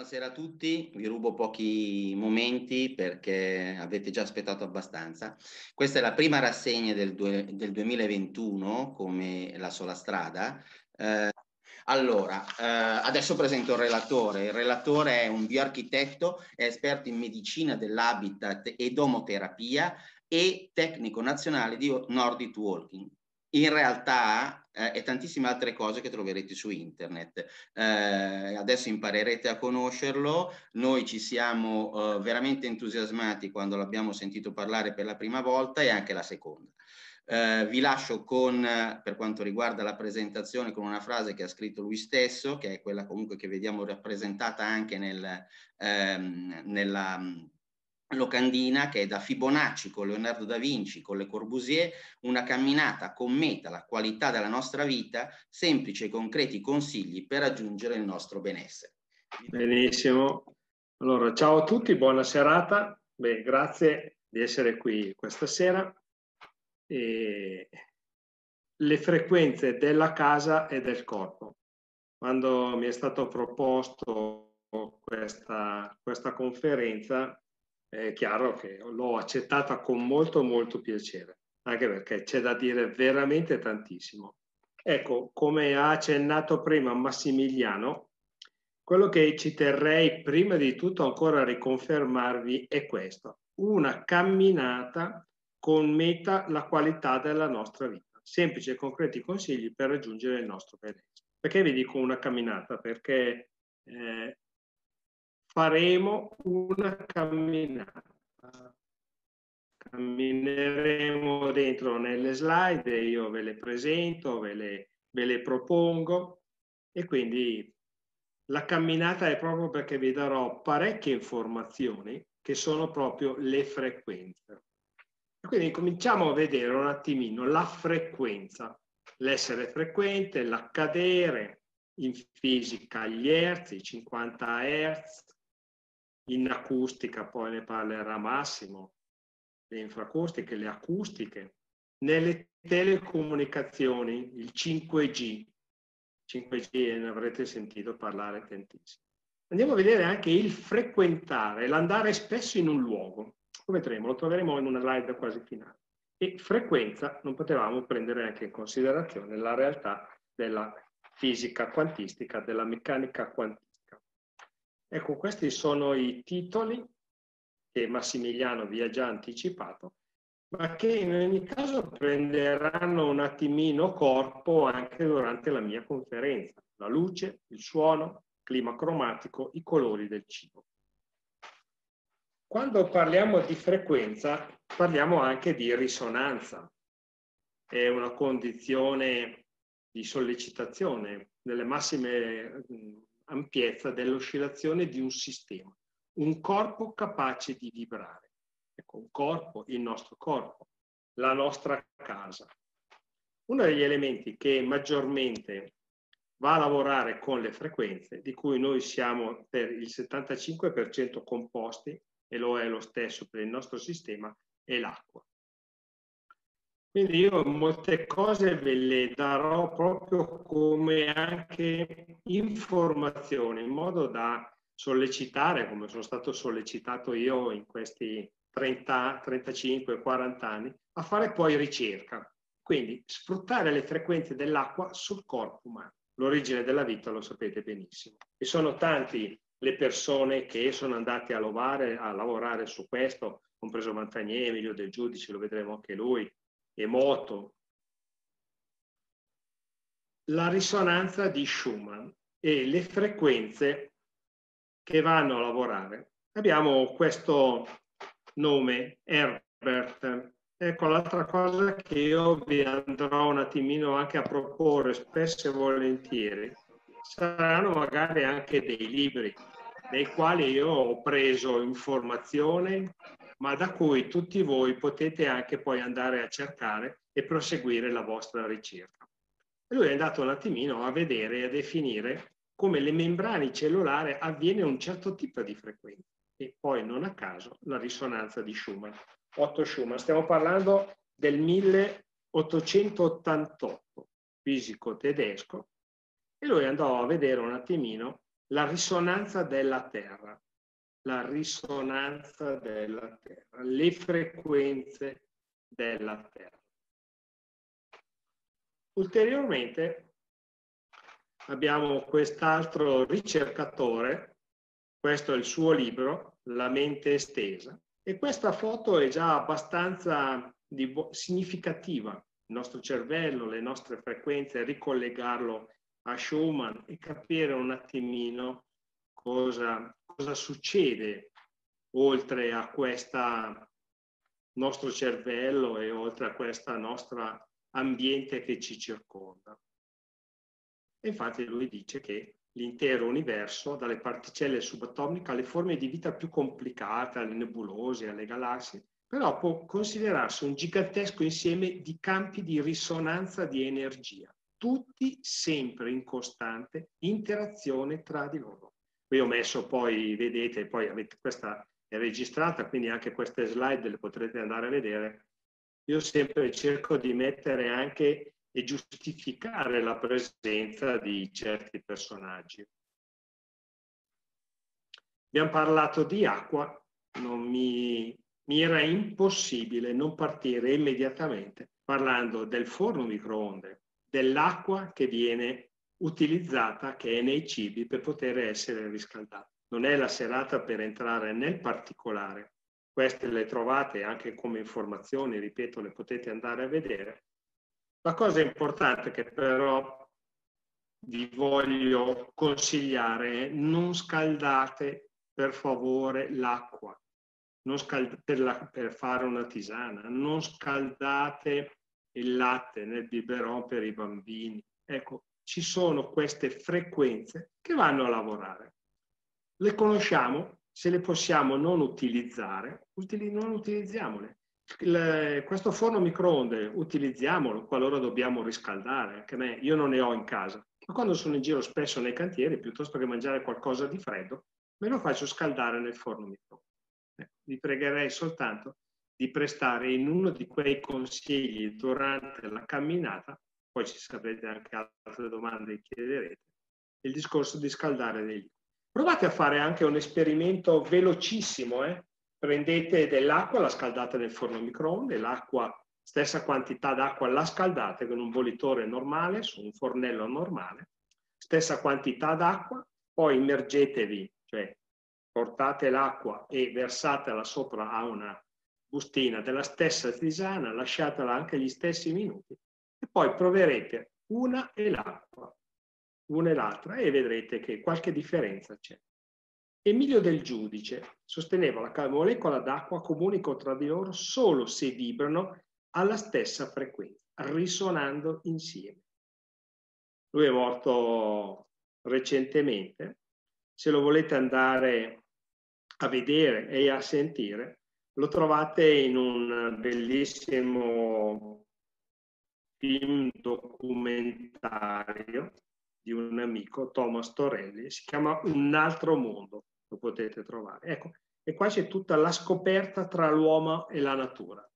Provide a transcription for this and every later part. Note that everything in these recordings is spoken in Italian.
Buonasera a tutti, vi rubo pochi momenti perché avete già aspettato abbastanza. Questa è la prima rassegna del, due, del 2021 come la sola strada. Eh, allora, eh, adesso presento il relatore. Il relatore è un bioarchitetto, è esperto in medicina dell'habitat ed omoterapia e tecnico nazionale di Nordic Walking in realtà eh, e tantissime altre cose che troverete su internet. Eh, adesso imparerete a conoscerlo, noi ci siamo eh, veramente entusiasmati quando l'abbiamo sentito parlare per la prima volta e anche la seconda. Uh, vi lascio con, per quanto riguarda la presentazione, con una frase che ha scritto lui stesso, che è quella comunque che vediamo rappresentata anche nel, ehm, nella, locandina che è da Fibonacci con Leonardo da Vinci, con Le Corbusier, una camminata commenta la qualità della nostra vita, semplici e concreti consigli per raggiungere il nostro benessere. Benissimo. Allora, ciao a tutti, buona serata. Beh, grazie di essere qui questa sera. E le frequenze della casa e del corpo. Quando mi è stato proposto questa, questa conferenza, è chiaro che l'ho accettata con molto molto piacere, anche perché c'è da dire veramente tantissimo. Ecco, come ha accennato prima Massimiliano, quello che ci terrei prima di tutto ancora a riconfermarvi è questo, una camminata con meta la qualità della nostra vita, semplici e concreti consigli per raggiungere il nostro benessere. Perché vi dico una camminata? Perché eh, faremo una camminata. Cammineremo dentro nelle slide, io ve le presento, ve le, ve le propongo e quindi la camminata è proprio perché vi darò parecchie informazioni che sono proprio le frequenze. Quindi cominciamo a vedere un attimino la frequenza, l'essere frequente, l'accadere, in fisica gli hertz, i 50 hertz, in acustica poi ne parlerà Massimo, le infraacustiche, le acustiche, nelle telecomunicazioni, il 5G, 5G ne avrete sentito parlare tantissimo. Andiamo a vedere anche il frequentare, l'andare spesso in un luogo. Come vedremo, lo troveremo in una slide quasi finale. E frequenza non potevamo prendere anche in considerazione la realtà della fisica quantistica, della meccanica quantistica Ecco, questi sono i titoli che Massimiliano vi ha già anticipato, ma che in ogni caso prenderanno un attimino corpo anche durante la mia conferenza. La luce, il suono, il clima cromatico, i colori del cibo. Quando parliamo di frequenza, parliamo anche di risonanza. È una condizione di sollecitazione delle massime ampiezza dell'oscillazione di un sistema, un corpo capace di vibrare. Ecco, un corpo, il nostro corpo, la nostra casa. Uno degli elementi che maggiormente va a lavorare con le frequenze, di cui noi siamo per il 75% composti, e lo è lo stesso per il nostro sistema, è l'acqua. Quindi io molte cose ve le darò proprio come anche informazioni, in modo da sollecitare, come sono stato sollecitato io in questi 30, 35, 40 anni, a fare poi ricerca. Quindi sfruttare le frequenze dell'acqua sul corpo umano. L'origine della vita lo sapete benissimo. E sono tanti le persone che sono andate a, lovare, a lavorare su questo, compreso Montagnier, Emilio Del Giudice, lo vedremo anche lui, moto. La risonanza di Schumann e le frequenze che vanno a lavorare. Abbiamo questo nome, Herbert. Ecco, l'altra cosa che io vi andrò un attimino anche a proporre spesso e volentieri saranno magari anche dei libri dei quali io ho preso informazione, ma da cui tutti voi potete anche poi andare a cercare e proseguire la vostra ricerca. Lui è andato un attimino a vedere e a definire come le membrane cellulari avviene un certo tipo di frequenza e poi non a caso la risonanza di Schumann. Otto Schumann, stiamo parlando del 1888, fisico tedesco, e lui andò a vedere un attimino la risonanza della Terra, la risonanza della Terra, le frequenze della Terra. Ulteriormente abbiamo quest'altro ricercatore, questo è il suo libro, La mente estesa, e questa foto è già abbastanza significativa. Il nostro cervello, le nostre frequenze, ricollegarlo a Schumann e capire un attimino cosa, cosa succede oltre a questo nostro cervello e oltre a questo nostro ambiente che ci circonda. E infatti lui dice che l'intero universo, dalle particelle subatomiche alle forme di vita più complicate, alle nebulose, alle galassie, però può considerarsi un gigantesco insieme di campi di risonanza di energia, tutti sempre in costante interazione tra di loro. Qui ho messo poi, vedete, poi avete, questa è registrata, quindi anche queste slide le potrete andare a vedere. Io sempre cerco di mettere anche e giustificare la presenza di certi personaggi. Abbiamo parlato di acqua, non mi, mi era impossibile non partire immediatamente parlando del forno microonde, dell'acqua che viene utilizzata, che è nei cibi, per poter essere riscaldata. Non è la serata per entrare nel particolare. Queste le trovate anche come informazioni, ripeto, le potete andare a vedere, la cosa importante che però vi voglio consigliare è non scaldate per favore l'acqua per, per, fare una tisana, non scaldate il latte nel biberon per i bambini. Ecco, ci sono queste frequenze che vanno a lavorare. Le conosciamo, se le possiamo non utilizzare, non utilizziamole il, questo forno microonde utilizziamolo qualora dobbiamo riscaldare, anche me, io non ne ho in casa, ma quando sono in giro spesso nei cantieri, piuttosto che mangiare qualcosa di freddo, me lo faccio scaldare nel forno microonde. Eh, vi pregherei soltanto di prestare in uno di quei consigli durante la camminata, poi ci saprete anche altre domande e chiederete, il discorso di scaldare dei. Provate a fare anche un esperimento velocissimo, eh? prendete dell'acqua, la scaldate nel forno microonde, l'acqua, stessa quantità d'acqua la scaldate con un bollitore normale, su un fornello normale, stessa quantità d'acqua, poi immergetevi, cioè portate l'acqua e versatela sopra a una bustina della stessa tisana, lasciatela anche gli stessi minuti e poi proverete una e l'acqua, una e l'altra e vedrete che qualche differenza c'è. Emilio del Giudice sosteneva la molecola d'acqua comunicano tra di loro solo se vibrano alla stessa frequenza, risonando insieme. Lui è morto recentemente. Se lo volete andare a vedere e a sentire, lo trovate in un bellissimo film documentario di un amico, Thomas Torelli, si chiama Un altro mondo lo potete trovare. Ecco, e qua c'è tutta la scoperta tra l'uomo e la natura.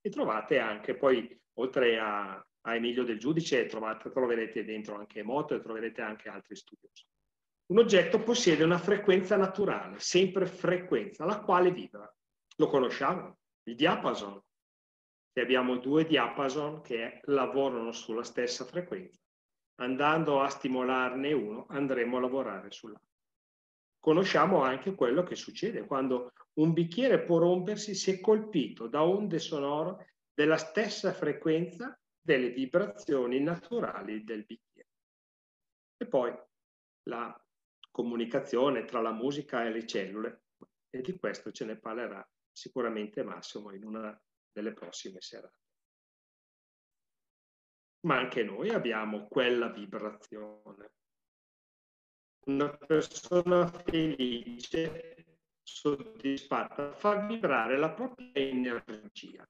E trovate anche poi, oltre a, a Emilio del Giudice, trovate, troverete dentro anche Emoto e troverete anche altri studiosi. Un oggetto possiede una frequenza naturale, sempre frequenza, la quale vibra. Lo conosciamo, il diapason. Se abbiamo due diapason che lavorano sulla stessa frequenza, andando a stimolarne uno, andremo a lavorare sull'altro conosciamo anche quello che succede quando un bicchiere può rompersi se colpito da onde sonore della stessa frequenza delle vibrazioni naturali del bicchiere. E poi la comunicazione tra la musica e le cellule, e di questo ce ne parlerà sicuramente Massimo in una delle prossime serate. Ma anche noi abbiamo quella vibrazione una persona felice, soddisfatta, fa vibrare la propria energia.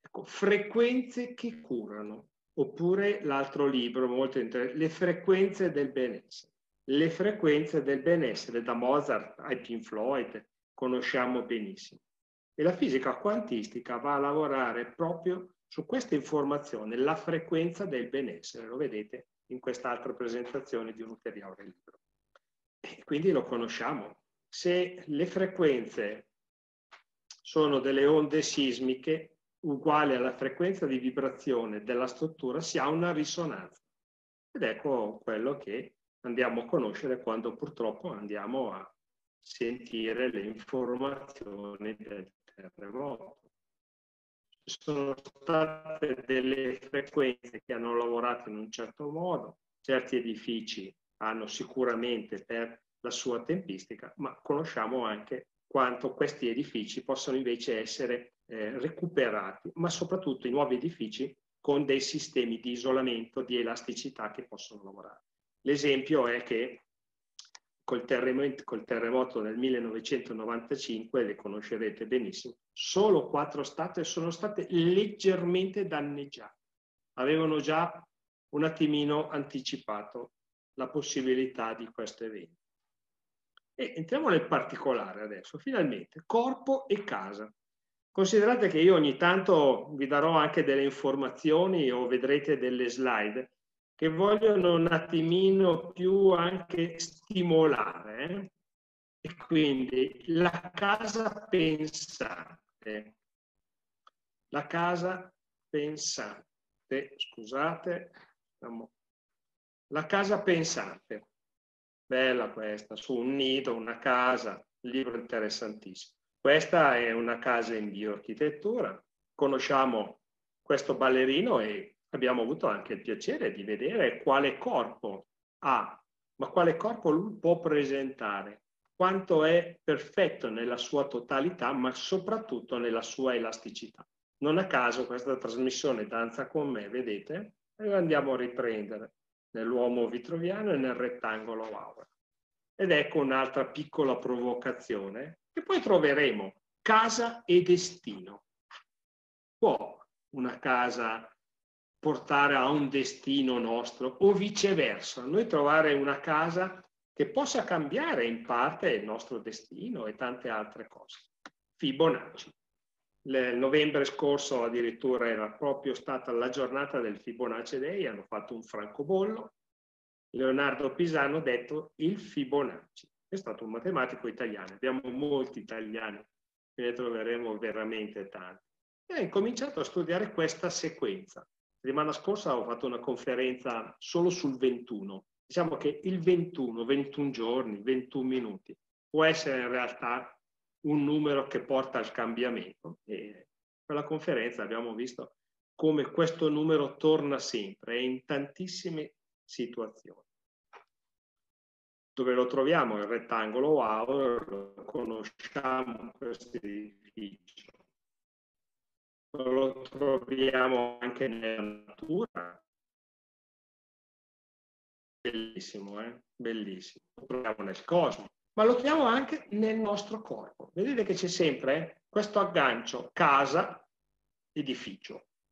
Ecco, frequenze che curano. Oppure l'altro libro molto interessante, Le frequenze del benessere. Le frequenze del benessere da Mozart ai Pink Floyd conosciamo benissimo. E la fisica quantistica va a lavorare proprio su questa informazione, la frequenza del benessere. Lo vedete in quest'altra presentazione di un ulteriore libro. e quindi lo conosciamo. Se le frequenze sono delle onde sismiche uguali alla frequenza di vibrazione della struttura, si ha una risonanza. Ed ecco quello che andiamo a conoscere quando purtroppo andiamo a sentire le informazioni del terremoto. Ci sono state delle frequenze che hanno lavorato in un certo modo, certi edifici hanno sicuramente per la sua tempistica, ma conosciamo anche quanto questi edifici possono invece essere eh, recuperati, ma soprattutto i nuovi edifici con dei sistemi di isolamento, di elasticità che possono lavorare. L'esempio è che col terremoto, col terremoto del 1995, le conoscerete benissimo, solo quattro state sono state leggermente danneggiate. Avevano già un attimino anticipato la possibilità di questo evento. E entriamo nel particolare adesso, finalmente, corpo e casa. Considerate che io ogni tanto vi darò anche delle informazioni o vedrete delle slide che vogliono un attimino più anche stimolare. E quindi la casa pensante, la casa pensante, scusate, la casa pensante. Bella questa, su un nido, una casa, libro interessantissimo. Questa è una casa in bioarchitettura. Conosciamo questo ballerino e abbiamo avuto anche il piacere di vedere quale corpo ha, ma quale corpo lui può presentare, quanto è perfetto nella sua totalità, ma soprattutto nella sua elasticità. Non a caso questa trasmissione Danza con me, vedete, e andiamo a riprendere nell'uomo vitruviano e nel rettangolo aura. Ed ecco un'altra piccola provocazione che poi troveremo, casa e destino. Può una casa portare a un destino nostro o viceversa, noi trovare una casa che possa cambiare in parte il nostro destino e tante altre cose. Fibonacci. Il novembre scorso addirittura era proprio stata la giornata del Fibonacci Day, hanno fatto un francobollo. Leonardo Pisano ha detto il Fibonacci. È stato un matematico italiano, abbiamo molti italiani, ne troveremo veramente tanti. E ha incominciato a studiare questa sequenza. Settimana scorsa ho fatto una conferenza solo sul 21. Diciamo che il 21, 21 giorni, 21 minuti, può essere in realtà un numero che porta al cambiamento. E per la conferenza abbiamo visto come questo numero torna sempre in tantissime situazioni. Dove lo troviamo? Il rettangolo lo conosciamo questo edificio. Lo troviamo anche nella natura. Bellissimo, eh? Bellissimo. Lo troviamo nel cosmo ma lo troviamo anche nel nostro corpo. Vedete che c'è sempre questo aggancio casa-edificio.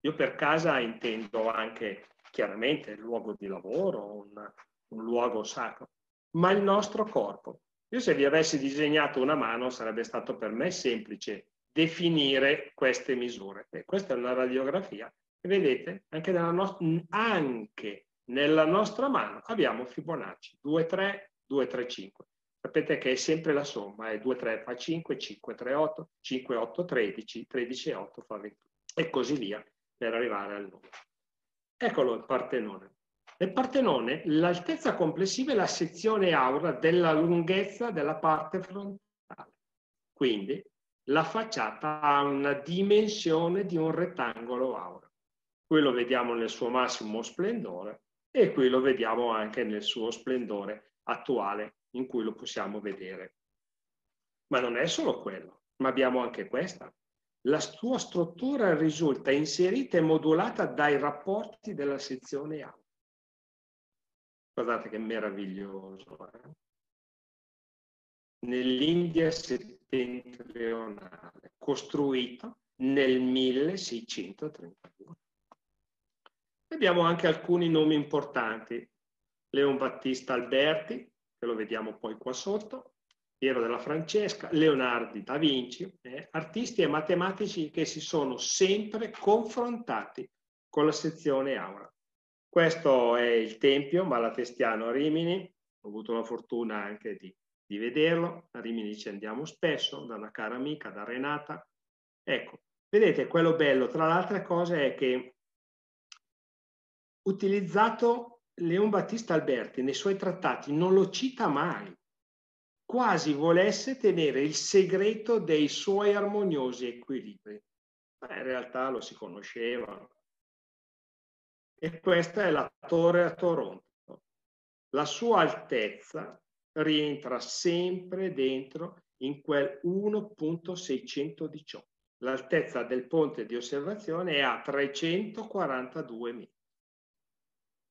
Io per casa intendo anche chiaramente il luogo di lavoro, un, un luogo sacro, ma il nostro corpo. Io se vi avessi disegnato una mano sarebbe stato per me semplice definire queste misure. E questa è una radiografia e vedete anche nella, no- anche nella nostra mano abbiamo Fibonacci 2, 3, 2, 3, 5 sapete che è sempre la somma, è 2, 3 fa 5, 5, 3, 8, 5, 8, 13, 13 8 fa 21 e così via per arrivare al numero. Eccolo il Partenone. Nel Partenone l'altezza complessiva è la sezione aura della lunghezza della parte frontale. Quindi la facciata ha una dimensione di un rettangolo aura. Qui lo vediamo nel suo massimo splendore e qui lo vediamo anche nel suo splendore attuale in cui lo possiamo vedere. Ma non è solo quello, ma abbiamo anche questa. La sua struttura risulta inserita e modulata dai rapporti della sezione A. Guardate che meraviglioso. Eh? Nell'India settentrionale, costruito nel 1632. Abbiamo anche alcuni nomi importanti. Leon Battista Alberti, che lo vediamo poi qua sotto, Piero della Francesca, Leonardo da Vinci, eh, artisti e matematici che si sono sempre confrontati con la sezione aura. Questo è il Tempio Malatestiano a Rimini, ho avuto la fortuna anche di, di vederlo, a Rimini ci andiamo spesso, da una cara amica, da Renata. Ecco, vedete, quello bello, tra le altre cose, è che utilizzato Leon Battista Alberti nei suoi trattati, non lo cita mai, quasi volesse tenere il segreto dei suoi armoniosi equilibri. Ma in realtà lo si conosceva. E questa è la torre a Toronto. La sua altezza rientra sempre dentro in quel 1.618. L'altezza del ponte di osservazione è a 342 metri.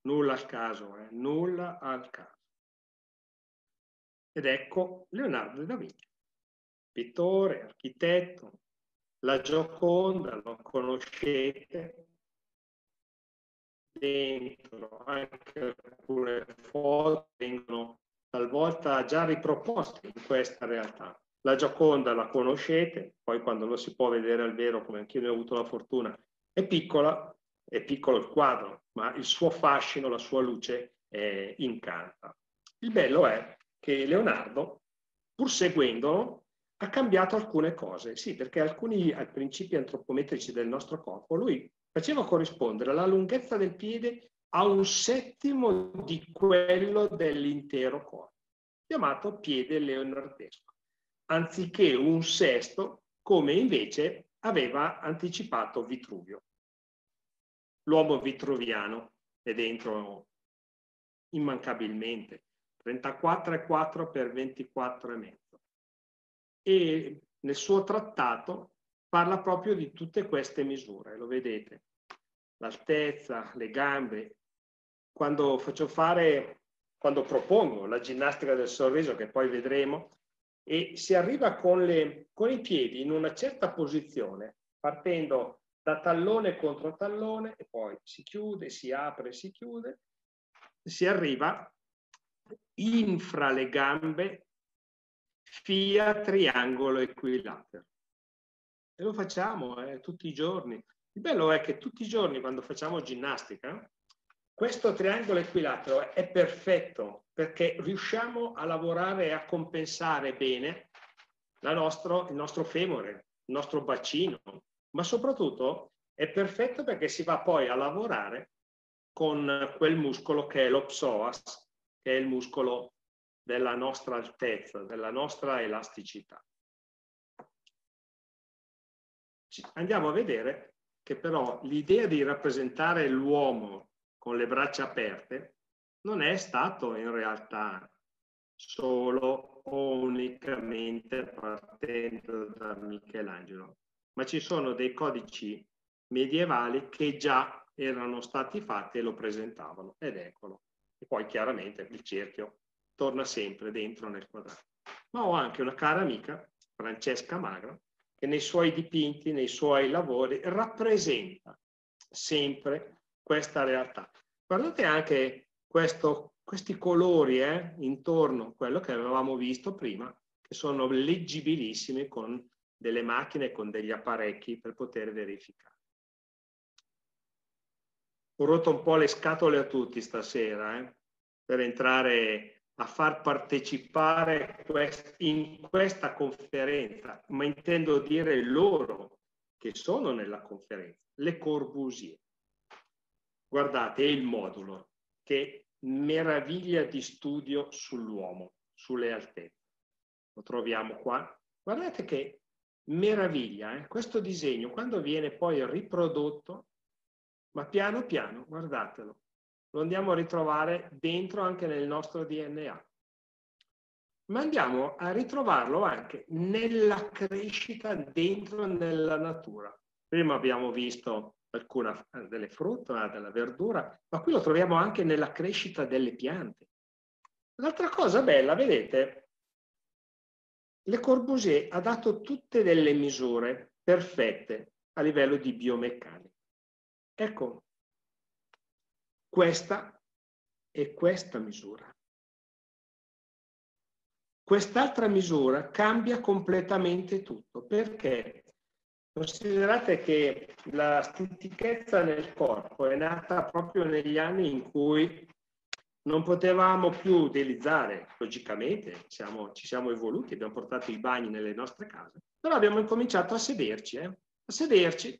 Nulla al caso, eh? nulla al caso. Ed ecco Leonardo da Vinci, pittore, architetto, la Gioconda, lo conoscete, dentro anche alcune foto vengono talvolta già riproposte in questa realtà. La Gioconda la conoscete, poi quando lo si può vedere al vero, come anch'io ne ho avuto la fortuna, è piccola, è piccolo il quadro, ma il suo fascino, la sua luce eh, incanta. Il bello è che Leonardo, pur seguendolo, ha cambiato alcune cose. Sì, perché alcuni principi antropometrici del nostro corpo lui faceva corrispondere la lunghezza del piede a un settimo di quello dell'intero corpo, chiamato piede leonardesco, anziché un sesto come invece aveva anticipato Vitruvio. L'uomo vitruviano è dentro immancabilmente 34,4 per 24,5 e nel suo trattato parla proprio di tutte queste misure, lo vedete, l'altezza, le gambe. Quando faccio fare, quando propongo la ginnastica del sorriso, che poi vedremo, e si arriva con, le, con i piedi in una certa posizione, partendo da tallone contro tallone, e poi si chiude, si apre, si chiude, si arriva infra le gambe, fia triangolo equilatero. E lo facciamo eh, tutti i giorni. Il bello è che tutti i giorni quando facciamo ginnastica, questo triangolo equilatero è perfetto perché riusciamo a lavorare e a compensare bene nostro, il nostro femore, il nostro bacino, ma soprattutto è perfetto perché si va poi a lavorare con quel muscolo che è lo psoas, che è il muscolo della nostra altezza, della nostra elasticità. Andiamo a vedere che però l'idea di rappresentare l'uomo con le braccia aperte non è stato in realtà solo o unicamente partendo da Michelangelo, ma ci sono dei codici medievali che già erano stati fatti e lo presentavano, ed eccolo. E poi chiaramente il cerchio torna sempre dentro nel quadrato. Ma ho anche una cara amica, Francesca Magra, che nei suoi dipinti, nei suoi lavori rappresenta sempre questa realtà. Guardate anche questo, questi colori eh, intorno a quello che avevamo visto prima, che sono leggibilissimi con delle macchine, con degli apparecchi per poter verificare. Ho rotto un po' le scatole a tutti stasera eh, per entrare a far partecipare quest in questa conferenza, ma intendo dire loro che sono nella conferenza, le Corbusier. Guardate, è il modulo che meraviglia di studio sull'uomo, sulle altezze. Lo troviamo qua. Guardate che meraviglia, eh? questo disegno, quando viene poi riprodotto, ma piano piano, guardatelo, lo andiamo a ritrovare dentro anche nel nostro DNA. Ma andiamo a ritrovarlo anche nella crescita dentro nella natura. Prima abbiamo visto alcune delle frutta, della verdura, ma qui lo troviamo anche nella crescita delle piante. L'altra cosa bella, vedete, Le Corbusier ha dato tutte delle misure perfette a livello di biomeccanica. Ecco, questa è questa misura. Quest'altra misura cambia completamente tutto perché considerate che la stitichezza nel corpo è nata proprio negli anni in cui non potevamo più utilizzare, logicamente siamo, ci siamo evoluti, abbiamo portato i bagni nelle nostre case, però abbiamo incominciato a sederci, eh? a sederci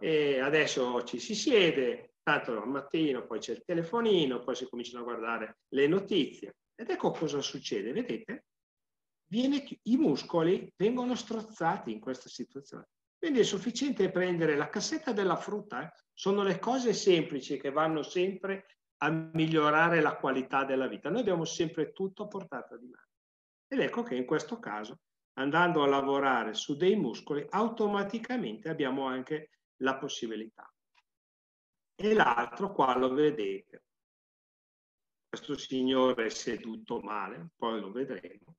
e adesso ci si siede, tanto al mattino poi c'è il telefonino, poi si cominciano a guardare le notizie ed ecco cosa succede, vedete? Viene, I muscoli vengono strozzati in questa situazione. Quindi è sufficiente prendere la cassetta della frutta, eh? sono le cose semplici che vanno sempre a migliorare la qualità della vita. Noi abbiamo sempre tutto a portata di mano. Ed ecco che in questo caso, andando a lavorare su dei muscoli, automaticamente abbiamo anche la possibilità. E l'altro qua lo vedete. Questo signore è seduto male, poi lo vedremo,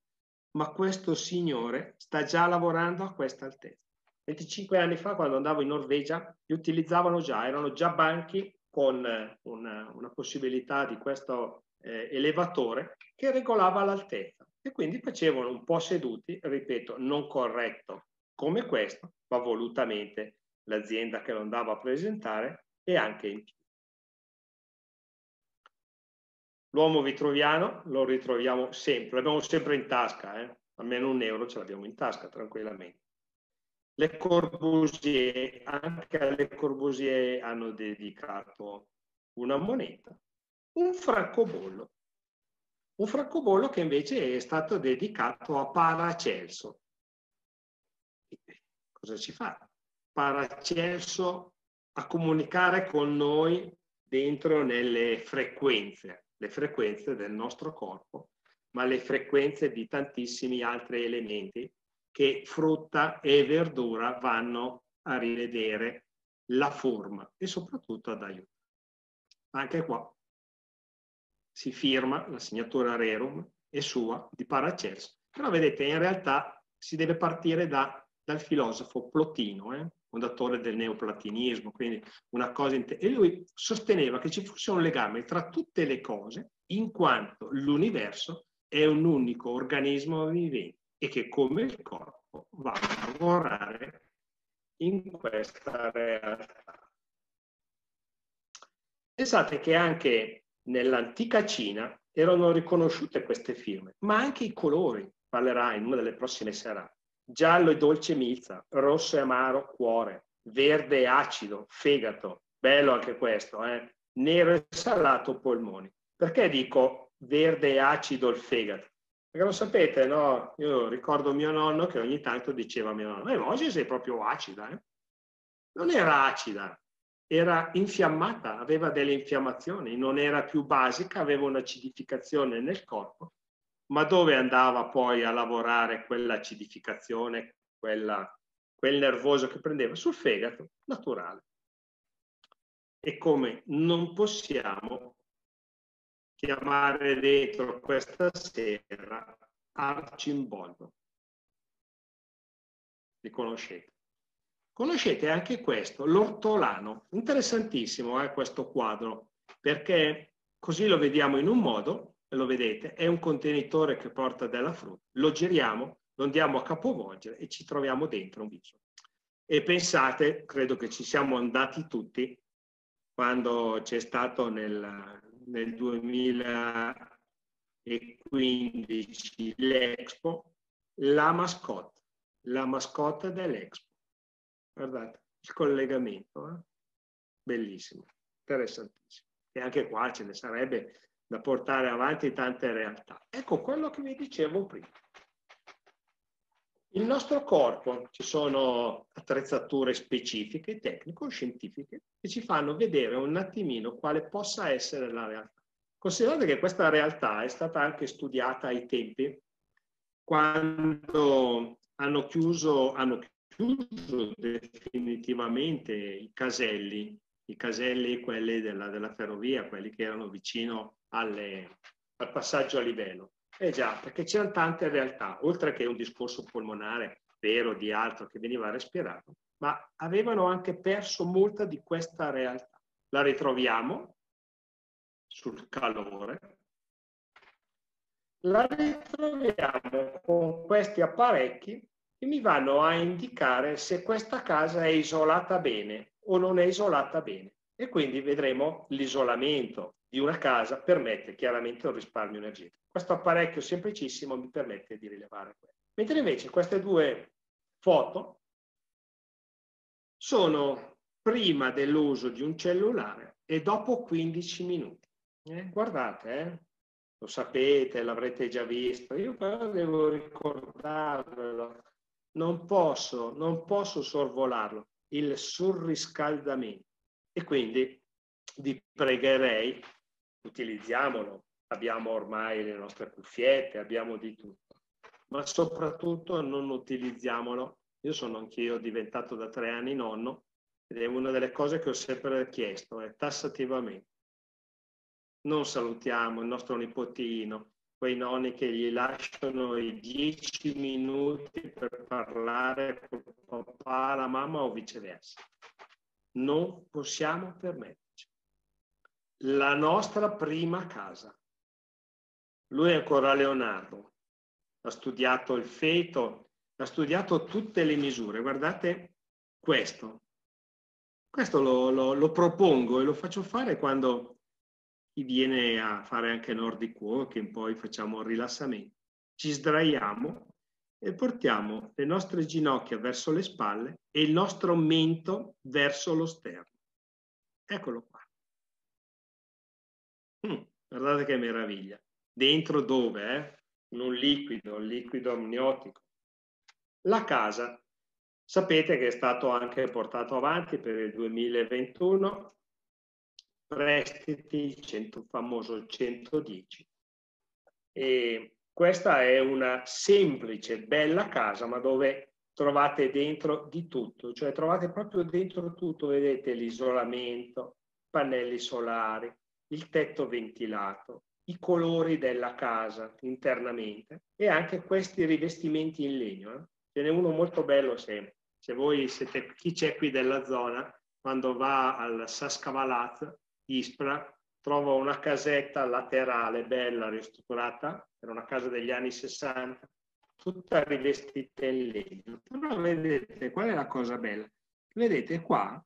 ma questo signore sta già lavorando a questa altezza. 25 anni fa, quando andavo in Norvegia, li utilizzavano già, erano già banchi con eh, una, una possibilità di questo eh, elevatore che regolava l'altezza e quindi facevano un po' seduti, ripeto, non corretto come questo, ma volutamente l'azienda che lo andava a presentare e anche in più. L'uomo vitruviano lo ritroviamo sempre, l'abbiamo sempre in tasca, eh? almeno un euro ce l'abbiamo in tasca tranquillamente. Le Corbusier, anche alle Corbusier hanno dedicato una moneta, un francobollo. Un francobollo che invece è stato dedicato a Paracelso. Cosa ci fa? Paracelso a comunicare con noi dentro nelle frequenze, le frequenze del nostro corpo, ma le frequenze di tantissimi altri elementi che frutta e verdura vanno a rivedere la forma e soprattutto ad aiutare. Anche qua si firma la segnatura Rerum è sua di Paracelso, però vedete in realtà si deve partire da, dal filosofo Plotino, eh? fondatore del neoplatinismo, quindi una cosa e lui sosteneva che ci fosse un legame tra tutte le cose in quanto l'universo è un unico organismo vivente e che come il corpo va a lavorare in questa realtà. Pensate che anche nell'antica Cina erano riconosciute queste firme, ma anche i colori, parlerà in una delle prossime serate. Giallo e dolce milza, rosso e amaro cuore, verde e acido, fegato, bello anche questo, eh? nero e salato polmoni. Perché dico verde e acido il fegato? Perché lo sapete, no? Io ricordo mio nonno che ogni tanto diceva a mio nonno, eh, oggi sei proprio acida. Eh? Non era acida, era infiammata, aveva delle infiammazioni, non era più basica, aveva un'acidificazione nel corpo, ma dove andava poi a lavorare quell'acidificazione, quella, quel nervoso che prendeva? Sul fegato, naturale. E come non possiamo chiamare dentro questa sera Arcimboldo. Li conoscete? Conoscete anche questo, l'ortolano. Interessantissimo eh, questo quadro, perché così lo vediamo in un modo, lo vedete, è un contenitore che porta della frutta. Lo giriamo, lo andiamo a capovolgere e ci troviamo dentro un viso. E pensate, credo che ci siamo andati tutti quando c'è stato nel, nel 2015 l'Expo, la mascotte, la mascotte dell'Expo. Guardate, il collegamento, eh? bellissimo, interessantissimo. E anche qua ce ne sarebbe da portare avanti tante realtà. Ecco quello che vi dicevo prima. Il nostro corpo, ci sono attrezzature specifiche, tecnico-scientifiche, che ci fanno vedere un attimino quale possa essere la realtà. Considerate che questa realtà è stata anche studiata ai tempi quando hanno chiuso, hanno chiuso definitivamente i caselli, i caselli quelli della, della ferrovia, quelli che erano vicino alle, al passaggio a livello. Eh già, perché c'erano tante realtà, oltre che un discorso polmonare vero di altro che veniva respirato, ma avevano anche perso molta di questa realtà. La ritroviamo sul calore, la ritroviamo con questi apparecchi che mi vanno a indicare se questa casa è isolata bene o non è isolata bene. E quindi vedremo l'isolamento di una casa permette chiaramente un risparmio energetico. Questo apparecchio semplicissimo mi permette di rilevare questo. Mentre invece queste due foto sono prima dell'uso di un cellulare e dopo 15 minuti. Eh, guardate, eh, lo sapete, l'avrete già visto, io però devo ricordarvelo, non posso, non posso sorvolarlo, il surriscaldamento. E quindi vi pregherei, utilizziamolo, abbiamo ormai le nostre cuffiette, abbiamo di tutto, ma soprattutto non utilizziamolo. Io sono anch'io diventato da tre anni nonno ed è una delle cose che ho sempre chiesto, è tassativamente. Non salutiamo il nostro nipotino, quei nonni che gli lasciano i dieci minuti per parlare con papà, la mamma o viceversa. Non possiamo permetterci. La nostra prima casa. Lui è ancora Leonardo, ha studiato il feto, ha studiato tutte le misure. Guardate questo. Questo lo, lo, lo propongo e lo faccio fare quando chi viene a fare anche Nordic Walking, poi facciamo il rilassamento. Ci sdraiamo e portiamo le nostre ginocchia verso le spalle e il nostro mento verso lo sterno. Eccolo qua. Mm, guardate che meraviglia. Dentro dove? Eh? In un liquido, un liquido amniotico. La casa, sapete che è stato anche portato avanti per il 2021 prestiti, il 100, famoso 110. E questa è una semplice, bella casa, ma dove trovate dentro di tutto, cioè trovate proprio dentro tutto, vedete l'isolamento, pannelli solari, il tetto ventilato, i colori della casa internamente e anche questi rivestimenti in legno. Eh? Ce n'è uno molto bello se, se voi siete, chi c'è qui della zona, quando va al Sascavalaz Ispra, trova una casetta laterale bella ristrutturata, era una casa degli anni 60, tutta rivestita in legno. Però vedete, qual è la cosa bella? Vedete qua,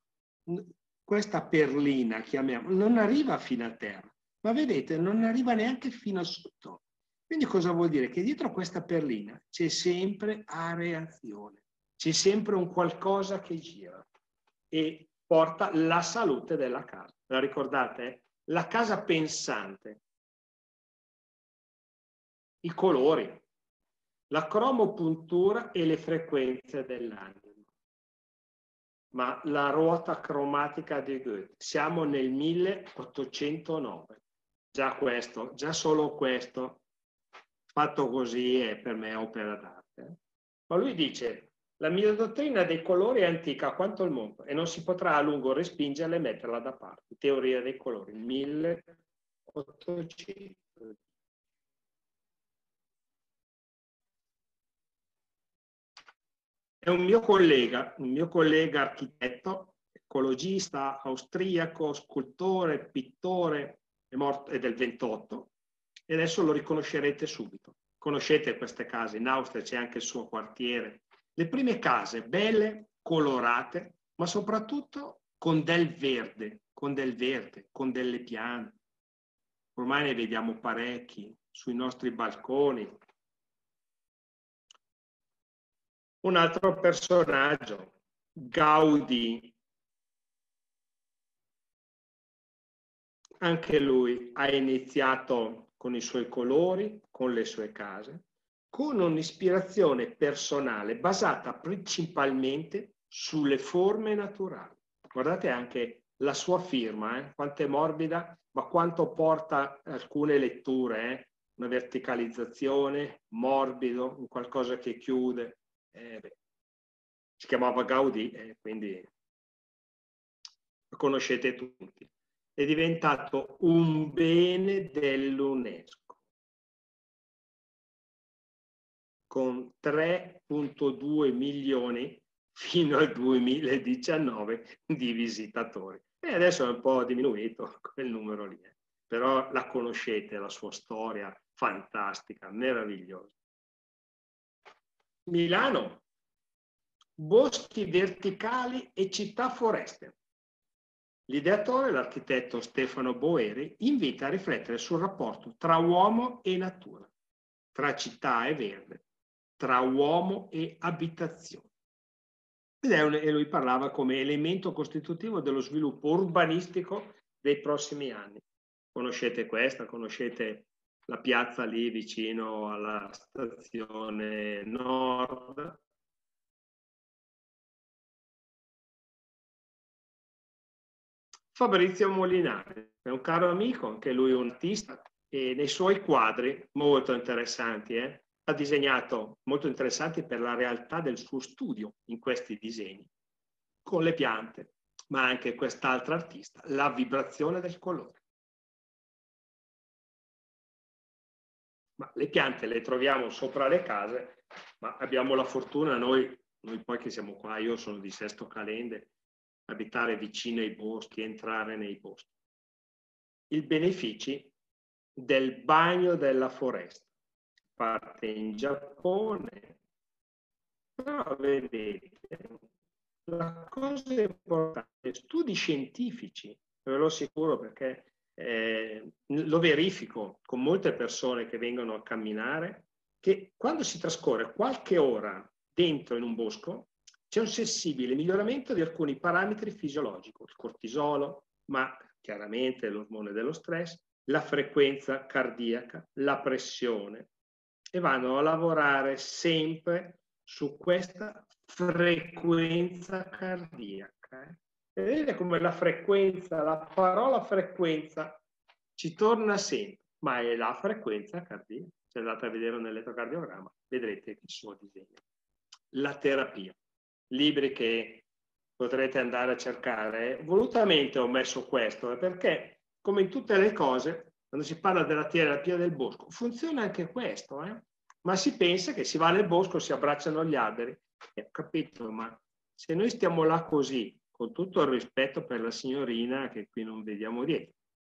questa perlina, chiamiamola, non arriva fino a terra, ma vedete, non arriva neanche fino a sotto. Quindi cosa vuol dire? Che dietro questa perlina c'è sempre areazione, c'è sempre un qualcosa che gira e porta la salute della casa la ricordate? La casa pensante, i colori, la cromopuntura e le frequenze dell'anima. Ma la ruota cromatica di Goethe, siamo nel 1809. Già questo, già solo questo, fatto così è per me opera d'arte. Ma lui dice, la mia dottrina dei colori è antica quanto il mondo e non si potrà a lungo respingerla e metterla da parte. Teoria dei colori, 1800. È un mio collega, un mio collega architetto, ecologista, austriaco, scultore, pittore, è morto, è del 28 e adesso lo riconoscerete subito. Conoscete queste case, in Austria c'è anche il suo quartiere, le prime case belle, colorate, ma soprattutto con del verde, con del verde, con delle piante. Ormai ne vediamo parecchi sui nostri balconi. Un altro personaggio, Gaudi. Anche lui ha iniziato con i suoi colori, con le sue case, con un'ispirazione personale basata principalmente sulle forme naturali. Guardate anche la sua firma, eh? quanto è morbida, ma quanto porta alcune letture, eh? una verticalizzazione, morbido, qualcosa che chiude. Eh, si chiamava Gaudì, eh, quindi lo conoscete tutti. È diventato un bene dell'UNESCO. con 3.2 milioni fino al 2019 di visitatori. E adesso è un po' diminuito quel numero lì, eh. però la conoscete, la sua storia fantastica, meravigliosa. Milano, boschi verticali e città foreste. L'ideatore, l'architetto Stefano Boeri, invita a riflettere sul rapporto tra uomo e natura, tra città e verde, tra uomo e abitazione. Un, e lui parlava come elemento costitutivo dello sviluppo urbanistico dei prossimi anni. Conoscete questa, conoscete la piazza lì vicino alla stazione nord. Fabrizio Molinari è un caro amico, anche lui un artista, e nei suoi quadri, molto interessanti, eh, ha disegnato molto interessanti per la realtà del suo studio in questi disegni, con le piante, ma anche quest'altra artista, la vibrazione del colore. Ma le piante le troviamo sopra le case, ma abbiamo la fortuna noi, noi poi che siamo qua, io sono di Sesto Calende, abitare vicino ai boschi, entrare nei boschi. I benefici del bagno della foresta. Parte in Giappone, però vedete, la cosa importante, studi scientifici, ve lo assicuro perché eh, lo verifico con molte persone che vengono a camminare, che quando si trascorre qualche ora dentro in un bosco c'è un sensibile miglioramento di alcuni parametri fisiologici, il cortisolo, ma chiaramente l'ormone dello stress, la frequenza cardiaca, la pressione e vanno a lavorare sempre su questa frequenza cardiaca. Eh. Vedete come la frequenza, la parola frequenza ci torna sempre, ma è la frequenza cardiaca. Se andate a vedere un elettrocardiogramma, vedrete il suo disegno. La terapia. Libri che potrete andare a cercare. Volutamente ho messo questo, eh, perché come in tutte le cose, quando si parla della terapia del bosco, funziona anche questo, eh? ma si pensa che si va nel bosco, si abbracciano gli alberi. Eh, capito, ma se noi stiamo là così, con tutto il rispetto per la signorina che qui non vediamo dietro.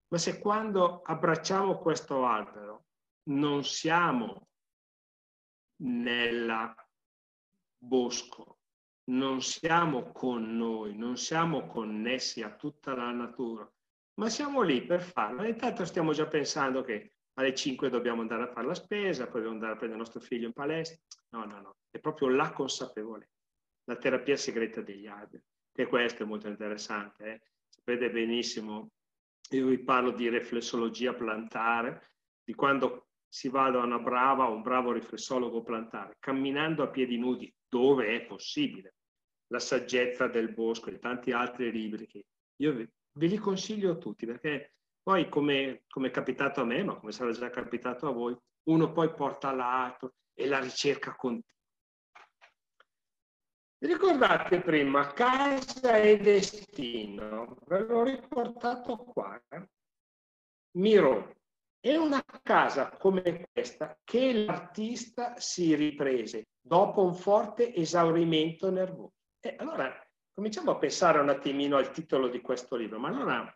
Ma se quando abbracciamo questo albero non siamo nel bosco, non siamo con noi, non siamo connessi a tutta la natura, ma siamo lì per farlo. Intanto stiamo già pensando che alle 5 dobbiamo andare a fare la spesa, poi dobbiamo andare a prendere il nostro figlio in palestra. No, no, no, è proprio la consapevolezza, la terapia segreta degli alberi. E questo è molto interessante. Eh? Sapete benissimo, io vi parlo di riflessologia plantare, di quando si va da una brava un bravo riflessologo plantare, camminando a piedi nudi, dove è possibile. La saggezza del bosco e tanti altri libri che io ve, ve li consiglio tutti, perché poi come, come è capitato a me, ma come sarà già capitato a voi, uno poi porta l'altro e la ricerca continua. Ricordate prima casa e destino, ve l'ho riportato qua. Eh? Miro, è una casa come questa che l'artista si riprese dopo un forte esaurimento nervoso. E allora cominciamo a pensare un attimino al titolo di questo libro. Ma allora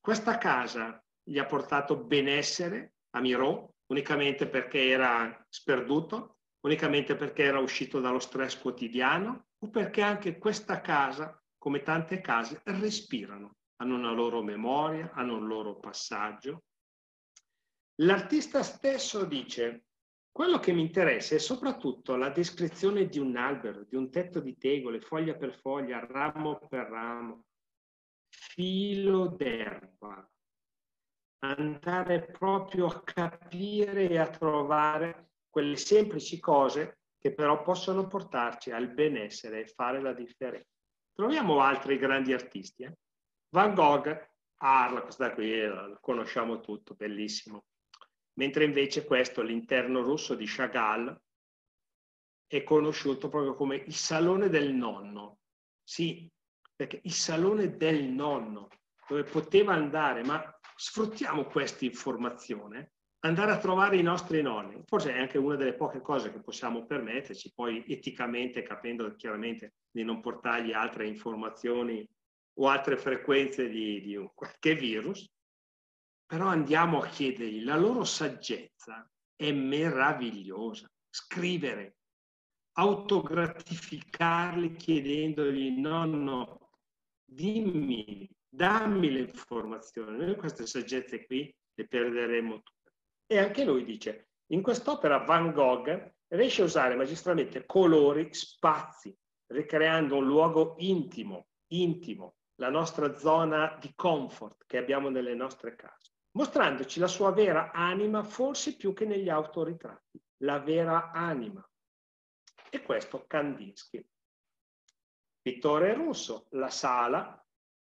questa casa gli ha portato benessere a Miro unicamente perché era sperduto, unicamente perché era uscito dallo stress quotidiano, o perché anche questa casa, come tante case, respirano, hanno una loro memoria, hanno un loro passaggio. L'artista stesso dice, quello che mi interessa è soprattutto la descrizione di un albero, di un tetto di tegole, foglia per foglia, ramo per ramo, filo d'erba. Andare proprio a capire e a trovare quelle semplici cose che però possono portarci al benessere e fare la differenza. Troviamo altri grandi artisti. Eh? Van Gogh, Arla, questa qui eh, la conosciamo tutto, bellissimo. Mentre invece questo, l'interno russo di Chagall, è conosciuto proprio come il salone del nonno. Sì, perché il salone del nonno, dove poteva andare, ma sfruttiamo questa informazione andare a trovare i nostri nonni. Forse è anche una delle poche cose che possiamo permetterci, poi eticamente capendo chiaramente di non portargli altre informazioni o altre frequenze di, di qualche virus, però andiamo a chiedergli, la loro saggezza è meravigliosa. Scrivere, autogratificarli chiedendogli, nonno, dimmi dammi le informazioni. Noi queste saggezze qui le perderemo tutte. E anche lui dice, in quest'opera Van Gogh riesce a usare magistralmente colori, spazi, ricreando un luogo intimo, intimo, la nostra zona di comfort che abbiamo nelle nostre case, mostrandoci la sua vera anima forse più che negli autoritratti, la vera anima. E questo Kandinsky. Pittore russo, la sala,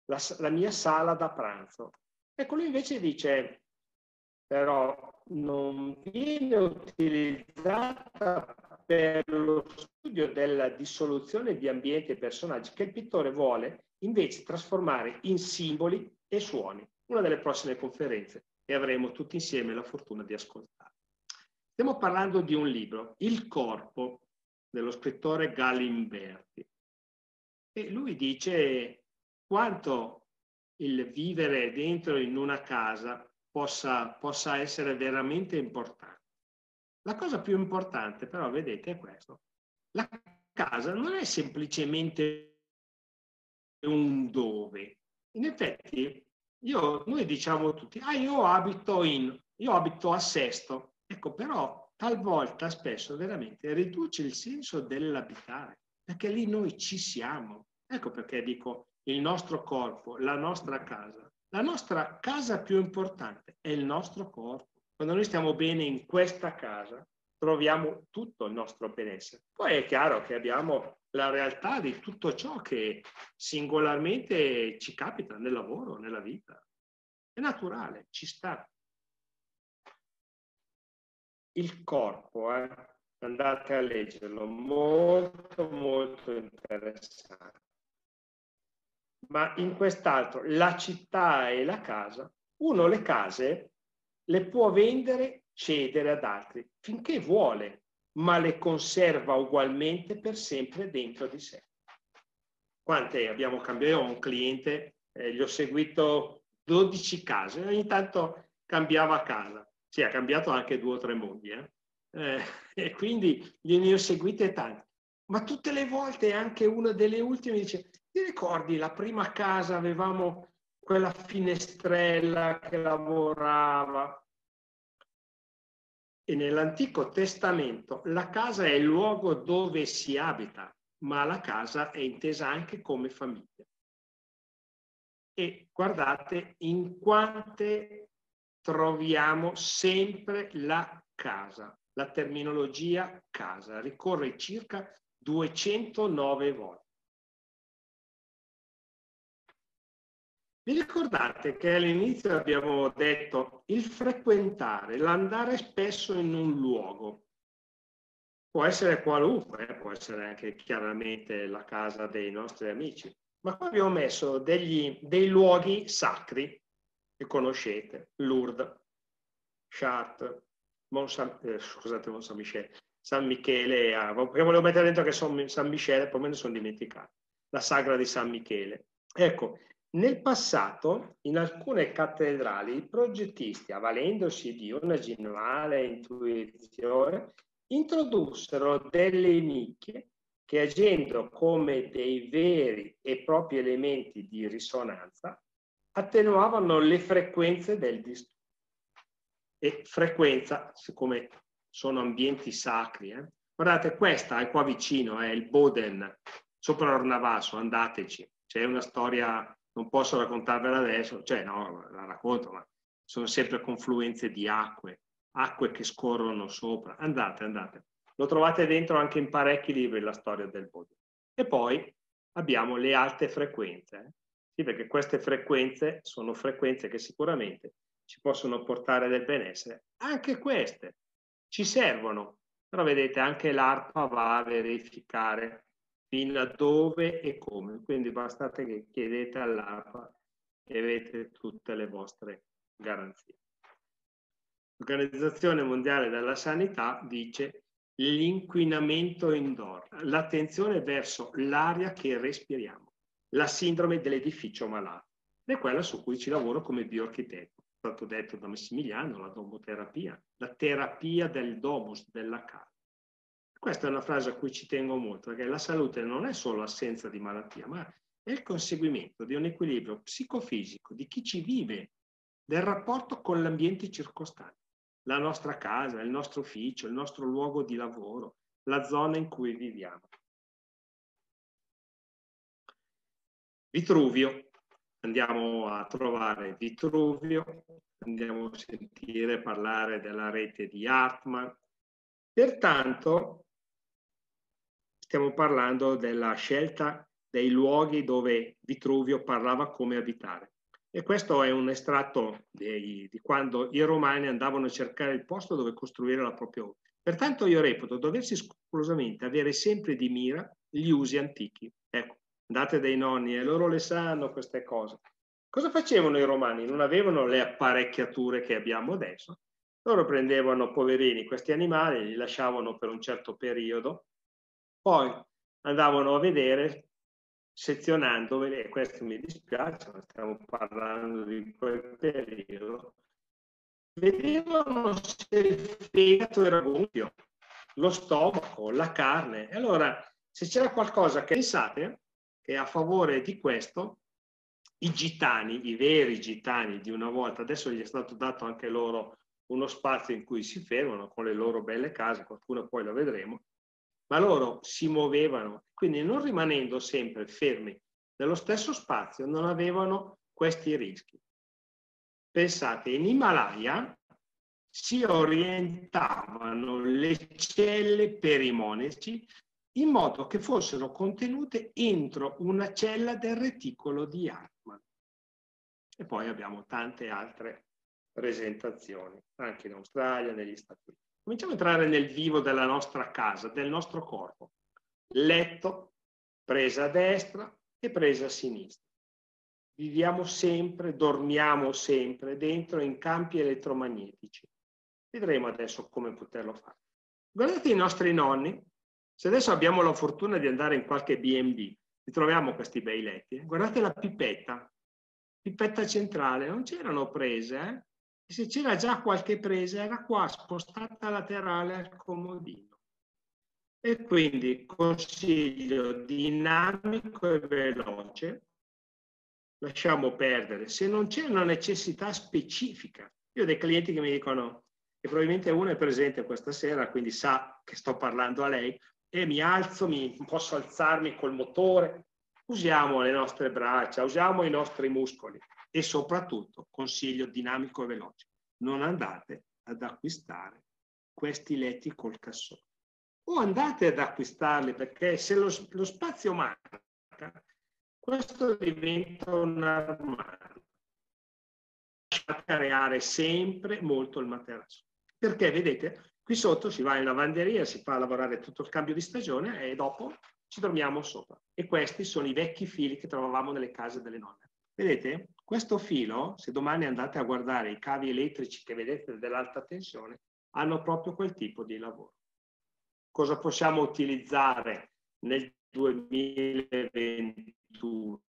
la, la mia sala da pranzo. Ecco, lui invece dice, però non viene utilizzata per lo studio della dissoluzione di ambienti e personaggi che il pittore vuole invece trasformare in simboli e suoni. Una delle prossime conferenze che avremo tutti insieme la fortuna di ascoltare. Stiamo parlando di un libro, Il corpo, dello scrittore Galimberti. E lui dice quanto il vivere dentro in una casa possa, possa essere veramente importante. La cosa più importante però, vedete, è questo. La casa non è semplicemente un dove. In effetti, io, noi diciamo tutti, ah, io abito in, io abito a Sesto. Ecco, però talvolta, spesso, veramente riduce il senso dell'abitare, perché lì noi ci siamo. Ecco perché dico il nostro corpo, la nostra casa. La nostra casa più importante è il nostro corpo. Quando noi stiamo bene in questa casa, troviamo tutto il nostro benessere. Poi è chiaro che abbiamo la realtà di tutto ciò che singolarmente ci capita nel lavoro, nella vita. È naturale, ci sta. Il corpo, eh? andate a leggerlo, molto molto interessante ma in quest'altro la città e la casa, uno le case le può vendere, cedere ad altri finché vuole, ma le conserva ugualmente per sempre dentro di sé. Quante abbiamo cambiato? Io ho un cliente, eh, gli ho seguito 12 case, ogni tanto cambiava casa. Sì, ha cambiato anche due o tre mogli, eh? Eh, e quindi gliene ho seguite tante. Ma tutte le volte, anche una delle ultime dice, ti ricordi la prima casa avevamo quella finestrella che lavorava? E nell'Antico Testamento la casa è il luogo dove si abita, ma la casa è intesa anche come famiglia. E guardate in quante troviamo sempre la casa, la terminologia casa, ricorre circa 209 volte. Vi ricordate che all'inizio abbiamo detto il frequentare, l'andare spesso in un luogo. Può essere qualunque, eh, può essere anche chiaramente la casa dei nostri amici, ma qua abbiamo messo degli, dei luoghi sacri che conoscete, Lourdes, Chartres, Mont Saint, eh, scusate, Mont Saint Michel, San Michele, ah, perché volevo mettere dentro che sono San Michele, poi me ne sono dimenticato, la sagra di San Michele. Ecco, nel passato, in alcune cattedrali, i progettisti, avvalendosi di una genuale intuizione, introdussero delle nicchie che agendo come dei veri e propri elementi di risonanza, attenuavano le frequenze del disturbo. E frequenza, siccome sono ambienti sacri, eh? guardate, questa è qua vicino, è il Boden, sopra Ornavaso, andateci, c'è una storia non posso raccontarvela adesso, cioè no, la racconto, ma sono sempre confluenze di acque, acque che scorrono sopra. Andate, andate. Lo trovate dentro anche in parecchi libri la storia del Bodhi. E poi abbiamo le alte frequenze. Eh? Sì, perché queste frequenze sono frequenze che sicuramente ci possono portare del benessere. Anche queste ci servono, però vedete anche l'ARPA va a verificare fino a dove e come. Quindi bastate che chiedete all'ARPA e avete tutte le vostre garanzie. L'Organizzazione Mondiale della Sanità dice l'inquinamento indoor, l'attenzione verso l'aria che respiriamo, la sindrome dell'edificio malato. È quella su cui ci lavoro come bioarchitetto. È stato detto da Massimiliano, la domoterapia, la terapia del domus, della casa. Questa è una frase a cui ci tengo molto, perché la salute non è solo assenza di malattia, ma è il conseguimento di un equilibrio psicofisico di chi ci vive, del rapporto con l'ambiente circostante, la nostra casa, il nostro ufficio, il nostro luogo di lavoro, la zona in cui viviamo. Vitruvio, andiamo a trovare Vitruvio, andiamo a sentire parlare della rete di Hartmann. Pertanto stiamo parlando della scelta dei luoghi dove Vitruvio parlava come abitare. E questo è un estratto di, di quando i romani andavano a cercare il posto dove costruire la propria opera. Pertanto io reputo doversi scrupolosamente avere sempre di mira gli usi antichi. Ecco, andate dai nonni e loro le sanno queste cose. Cosa facevano i romani? Non avevano le apparecchiature che abbiamo adesso. Loro prendevano, poverini, questi animali, li lasciavano per un certo periodo, poi andavano a vedere, sezionandoli, e questo mi dispiace, ma stiamo parlando di quel periodo, vedevano se il fegato era gonfio, lo stomaco, la carne. E allora, se c'era qualcosa che pensate che a favore di questo, i gitani, i veri gitani di una volta, adesso gli è stato dato anche loro uno spazio in cui si fermano con le loro belle case, qualcuno poi lo vedremo, ma loro si muovevano, quindi non rimanendo sempre fermi nello stesso spazio, non avevano questi rischi. Pensate, in Himalaya si orientavano le celle per i monaci in modo che fossero contenute entro una cella del reticolo di Atman. E poi abbiamo tante altre presentazioni, anche in Australia, negli Stati Uniti. Cominciamo a entrare nel vivo della nostra casa, del nostro corpo. Letto, presa a destra e presa a sinistra. Viviamo sempre, dormiamo sempre dentro in campi elettromagnetici. Vedremo adesso come poterlo fare. Guardate i nostri nonni, se adesso abbiamo la fortuna di andare in qualche B&B, ritroviamo questi bei letti, eh? guardate la pipetta, pipetta centrale, non c'erano prese, eh? Se c'era già qualche presa era qua, spostata laterale al comodino. E quindi consiglio dinamico e veloce, lasciamo perdere. Se non c'è una necessità specifica, io ho dei clienti che mi dicono, e probabilmente uno è presente questa sera, quindi sa che sto parlando a lei, e mi alzo, mi, posso alzarmi col motore, usiamo le nostre braccia, usiamo i nostri muscoli e soprattutto consiglio dinamico e veloce. Non andate ad acquistare questi letti col cassone. O andate ad acquistarli perché se lo, lo spazio manca, questo diventa un armadio. Lasciate creare sempre molto il materasso. Perché vedete, qui sotto si va in lavanderia, si fa lavorare tutto il cambio di stagione e dopo ci dormiamo sopra. E questi sono i vecchi fili che trovavamo nelle case delle nonne. Vedete? Questo filo, se domani andate a guardare i cavi elettrici che vedete dell'alta tensione, hanno proprio quel tipo di lavoro. Cosa possiamo utilizzare nel 2021?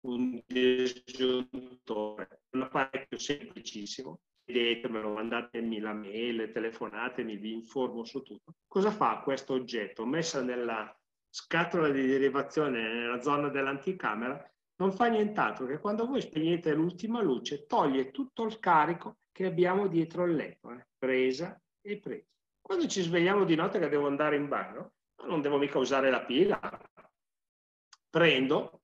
Un disgiuntore, un apparecchio semplicissimo, vedetemelo, mandatemi la mail, telefonatemi, vi informo su tutto. Cosa fa questo oggetto? Messa nella scatola di derivazione nella zona dell'anticamera, non fa nient'altro che quando voi spegnete l'ultima luce toglie tutto il carico che abbiamo dietro letto, eh? presa e presa. Quando ci svegliamo di notte che devo andare in bagno, non devo mica usare la pila. Prendo,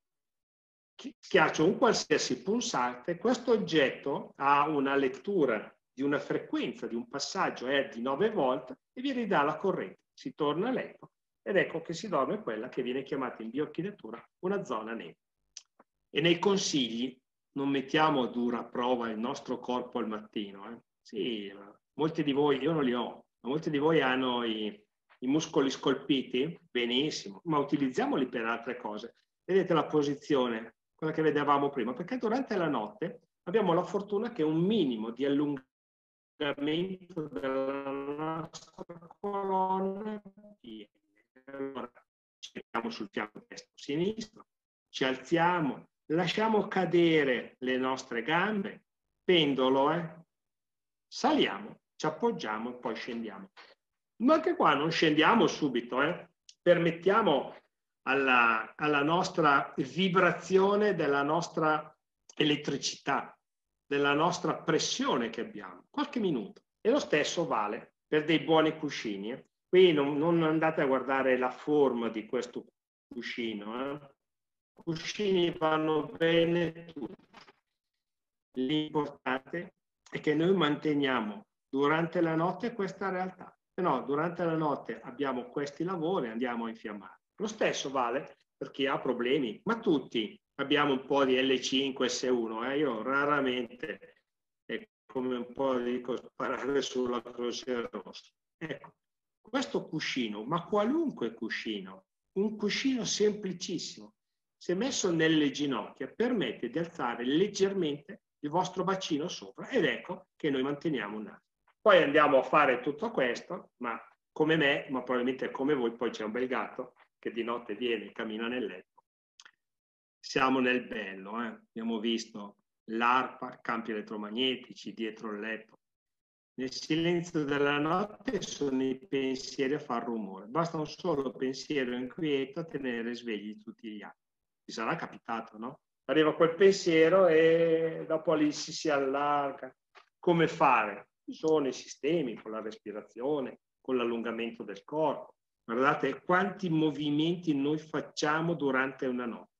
schiaccio un qualsiasi pulsante, questo oggetto ha una lettura di una frequenza, di un passaggio è di 9 volt e vi ridà la corrente. Si torna a letto ed ecco che si dorme quella che viene chiamata in bioarchitettura una zona nera. E nei consigli non mettiamo a dura prova il nostro corpo al mattino. Eh? Sì, molti di voi, io non li ho, ma molti di voi hanno i, i muscoli scolpiti, benissimo, ma utilizziamoli per altre cose. Vedete la posizione, quella che vedevamo prima, perché durante la notte abbiamo la fortuna che un minimo di allungamento della nostra colonna viene. Allora, ci mettiamo sul fianco destro sinistro, ci alziamo, lasciamo cadere le nostre gambe, pendolo, eh? saliamo, ci appoggiamo e poi scendiamo. Ma anche qua non scendiamo subito, eh? permettiamo alla, alla nostra vibrazione della nostra elettricità, della nostra pressione che abbiamo. Qualche minuto. E lo stesso vale per dei buoni cuscini. Eh. Qui non, non, andate a guardare la forma di questo cuscino. Eh. Cuscini vanno bene tutti. L'importante è che noi manteniamo durante la notte questa realtà. Se no, durante la notte abbiamo questi lavori e andiamo a infiammare. Lo stesso vale per chi ha problemi, ma tutti abbiamo un po' di L5, S1. Eh? Io raramente, è come un po' dico, sparare sulla croce rossa. Ecco, questo cuscino, ma qualunque cuscino, un cuscino semplicissimo, se messo nelle ginocchia, permette di alzare leggermente il vostro bacino sopra ed ecco che noi manteniamo un attimo. Poi andiamo a fare tutto questo, ma come me, ma probabilmente come voi, poi c'è un bel gatto che di notte viene e cammina nel letto. Siamo nel bello, eh? abbiamo visto l'arpa, campi elettromagnetici dietro il letto. Nel silenzio della notte sono i pensieri a far rumore. Basta un solo pensiero inquieto a tenere svegli tutti gli altri. Ti sarà capitato, no? Arriva quel pensiero e dopo lì si, si allarga. Come fare? Ci sono i sistemi con la respirazione, con l'allungamento del corpo. Guardate quanti movimenti noi facciamo durante una notte.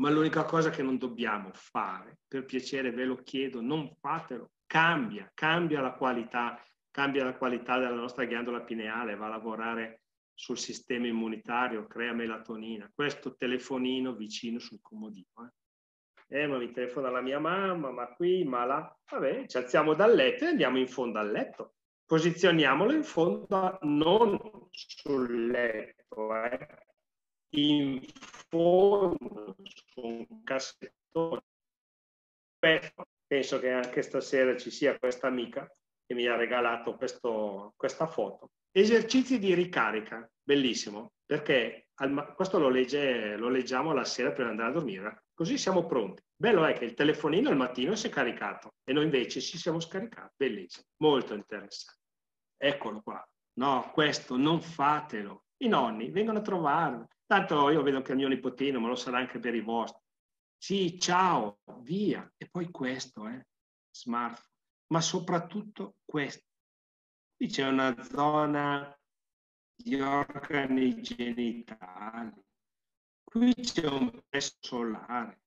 Ma l'unica cosa che non dobbiamo fare, per piacere ve lo chiedo, non fatelo, cambia, cambia la qualità, cambia la qualità della nostra ghiandola pineale, va a lavorare sul sistema immunitario, crea melatonina. Questo telefonino vicino sul comodino. Eh? eh, ma mi telefona la mia mamma, ma qui, ma là. Vabbè, ci alziamo dal letto e andiamo in fondo al letto. Posizioniamolo in fondo, non sul letto, eh? in fondo su un cassettone. Penso che anche stasera ci sia questa amica che mi ha regalato questo, questa foto. Esercizi di ricarica, bellissimo, perché al, questo lo, legge, lo leggiamo la sera per andare a dormire, così siamo pronti. Bello è che il telefonino al mattino si è caricato e noi invece ci siamo scaricati, bellissimo, molto interessante. Eccolo qua. No, questo non fatelo. I nonni vengono a trovarlo. Tanto io vedo che il mio nipotino, ma lo sarà anche per i vostri. Sì, ciao, via. E poi questo, eh, smartphone. Ma soprattutto questo. Qui c'è una zona di organi genitali. Qui c'è un peso solare.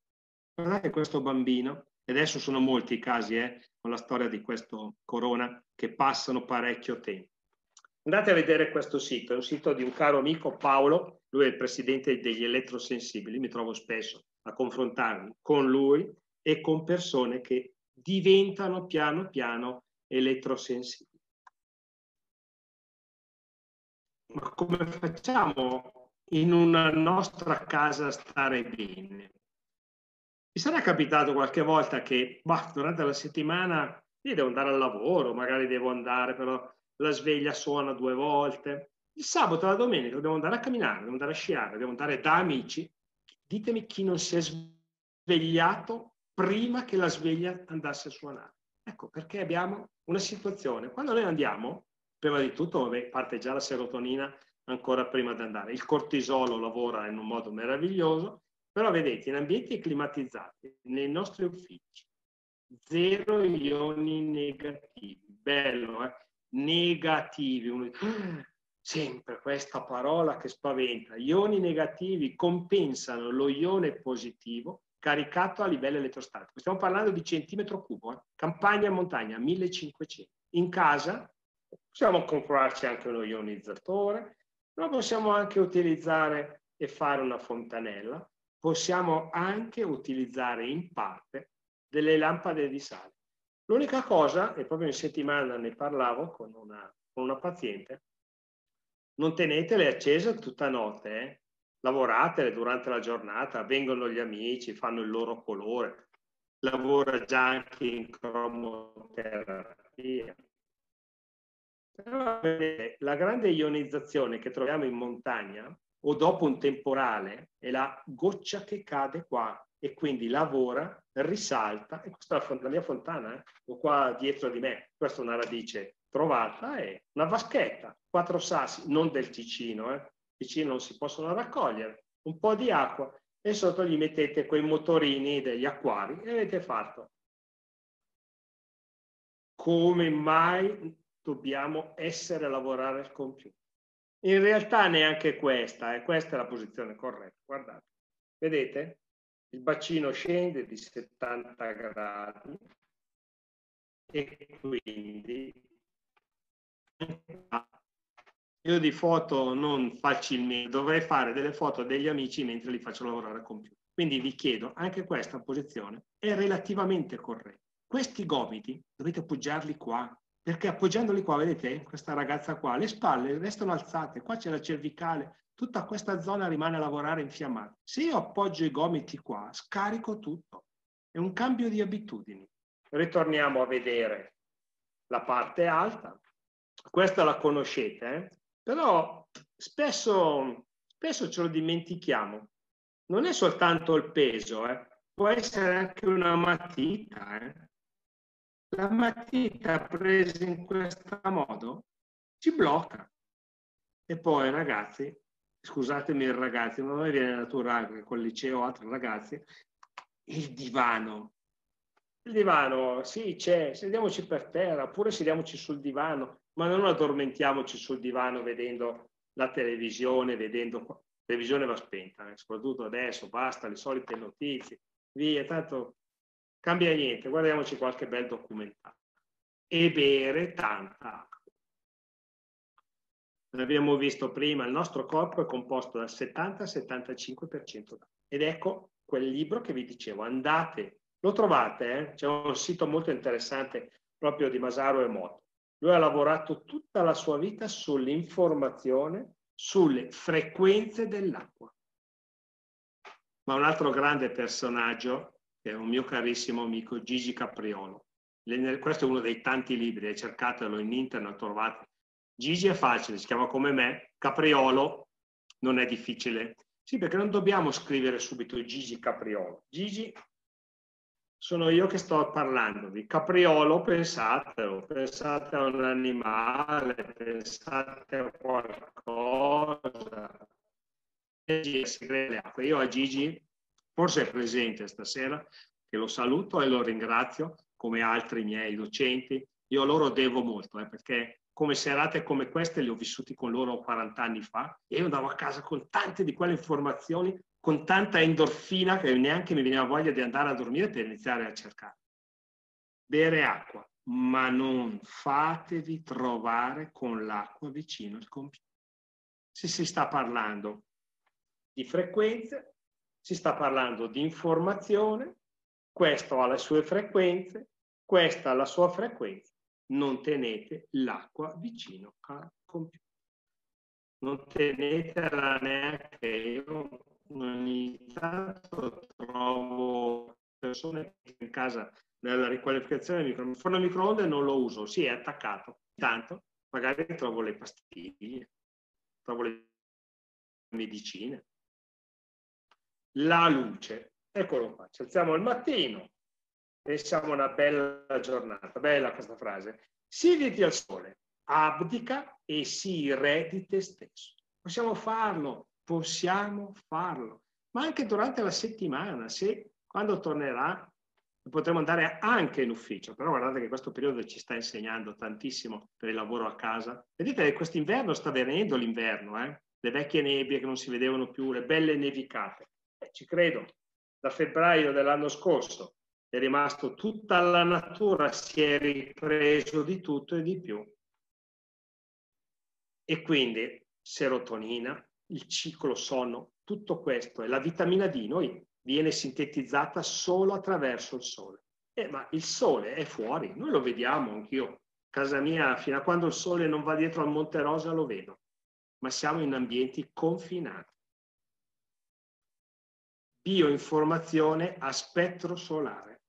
Guardate questo bambino, e adesso sono molti i casi eh, con la storia di questo corona che passano parecchio tempo. Andate a vedere questo sito, è un sito di un caro amico Paolo, lui è il presidente degli elettrosensibili, mi trovo spesso a confrontarmi con lui e con persone che diventano piano piano elettrosensibili. Ma come facciamo in una nostra casa stare bene? Mi sarà capitato qualche volta che bah, durante la settimana io devo andare al lavoro, magari devo andare, però la sveglia suona due volte. Il sabato e la domenica devo andare a camminare, devo andare a sciare, devo andare da amici. Ditemi chi non si è svegliato prima che la sveglia andasse a suonare. Ecco perché abbiamo una situazione. Quando noi andiamo, prima di tutto vabbè, parte già la serotonina ancora prima di andare. Il cortisolo lavora in un modo meraviglioso, però vedete, in ambienti climatizzati, nei nostri uffici, zero ioni negativi. Bello, eh? Negativi. Sempre questa parola che spaventa. Ioni negativi compensano lo ione positivo caricato a livello elettrostatico. Stiamo parlando di centimetro cubo, eh? campagna montagna 1500. In casa possiamo comprarci anche uno ionizzatore, ma possiamo anche utilizzare e fare una fontanella, possiamo anche utilizzare in parte delle lampade di sale. L'unica cosa, e proprio in settimana ne parlavo con una, con una paziente, non tenetele accese tutta notte, eh? lavoratele durante la giornata, vengono gli amici, fanno il loro colore, lavora già anche in cromoterapia. La grande ionizzazione che troviamo in montagna o dopo un temporale è la goccia che cade qua e quindi lavora, risalta, e questa è la mia fontana, eh? ho qua dietro di me, questa è una radice trovata, è una vaschetta, quattro sassi, non del Ticino, eh? Ticino non si possono raccogliere, un po' di acqua e sotto gli mettete quei motorini degli acquari e avete fatto. Come mai dobbiamo essere a lavorare al computer? In realtà neanche questa, e eh, questa è la posizione corretta. Guardate, vedete? Il bacino scende di 70 gradi e quindi io di foto non facilmente, dovrei fare delle foto degli amici mentre li faccio lavorare al computer. Quindi vi chiedo, anche questa posizione è relativamente corretta. Questi gomiti dovete appoggiarli qua, perché appoggiandoli qua, vedete, questa ragazza qua, le spalle restano alzate, qua c'è la cervicale, tutta questa zona rimane a lavorare infiammata. Se io appoggio i gomiti qua, scarico tutto. È un cambio di abitudini. Ritorniamo a vedere la parte alta. Questa la conoscete, eh? Però spesso, spesso ce lo dimentichiamo. Non è soltanto il peso, eh? può essere anche una matita. Eh? La matita presa in questo modo ci blocca. E poi ragazzi, scusatemi il ragazzi, ma a me viene naturale col liceo altri ragazzi, il divano. Il divano, sì, c'è, sediamoci per terra, oppure sediamoci sul divano ma non addormentiamoci sul divano vedendo la televisione, vedendo... La televisione va spenta, eh? soprattutto adesso, basta le solite notizie, via, tanto cambia niente, guardiamoci qualche bel documentario. E bere tanta acqua. L'abbiamo visto prima, il nostro corpo è composto dal 70-75% d'acqua. Ed ecco quel libro che vi dicevo, andate, lo trovate, eh? c'è un sito molto interessante proprio di Masaro Emoto lui ha lavorato tutta la sua vita sull'informazione, sulle frequenze dell'acqua. Ma un altro grande personaggio, che è un mio carissimo amico, Gigi Capriolo. Questo è uno dei tanti libri, cercatelo in internet, trovate. Gigi è facile, si chiama come me, Capriolo non è difficile. Sì, perché non dobbiamo scrivere subito Gigi Capriolo. Gigi sono io che sto parlando di capriolo, pensatelo, pensate a un animale, pensate a qualcosa. Io a Gigi, forse è presente stasera, che lo saluto e lo ringrazio, come altri miei docenti. Io loro devo molto, eh, perché come serate come queste le ho vissute con loro 40 anni fa e io andavo a casa con tante di quelle informazioni con tanta endorfina che neanche mi veniva voglia di andare a dormire per iniziare a cercare. Bere acqua, ma non fatevi trovare con l'acqua vicino al computer. Se si sta parlando di frequenze, si sta parlando di informazione, questo ha le sue frequenze, questa ha la sua frequenza, non tenete l'acqua vicino al computer. Non tenetela neanche io ogni tanto trovo persone in casa nella riqualificazione del forno microonde non lo uso, sì, è attaccato. Intanto magari trovo le pastiglie, trovo le medicine. La luce, eccolo qua, ci alziamo al mattino, pensiamo a una bella giornata, bella questa frase, siediti al sole, abdica e sii re di te stesso. Possiamo farlo, possiamo farlo, ma anche durante la settimana, se quando tornerà potremo andare anche in ufficio, però guardate che questo periodo ci sta insegnando tantissimo per il lavoro a casa. Vedete che quest'inverno sta venendo l'inverno, eh? le vecchie nebbie che non si vedevano più, le belle nevicate. Eh, ci credo, da febbraio dell'anno scorso è rimasto tutta la natura, si è ripreso di tutto e di più. E quindi serotonina, il ciclo sonno, tutto questo e la vitamina D noi viene sintetizzata solo attraverso il sole. Eh, ma il sole è fuori, noi lo vediamo anch'io. Casa mia, fino a quando il sole non va dietro al Monte Rosa, lo vedo, ma siamo in ambienti confinati. Bioinformazione a spettro solare.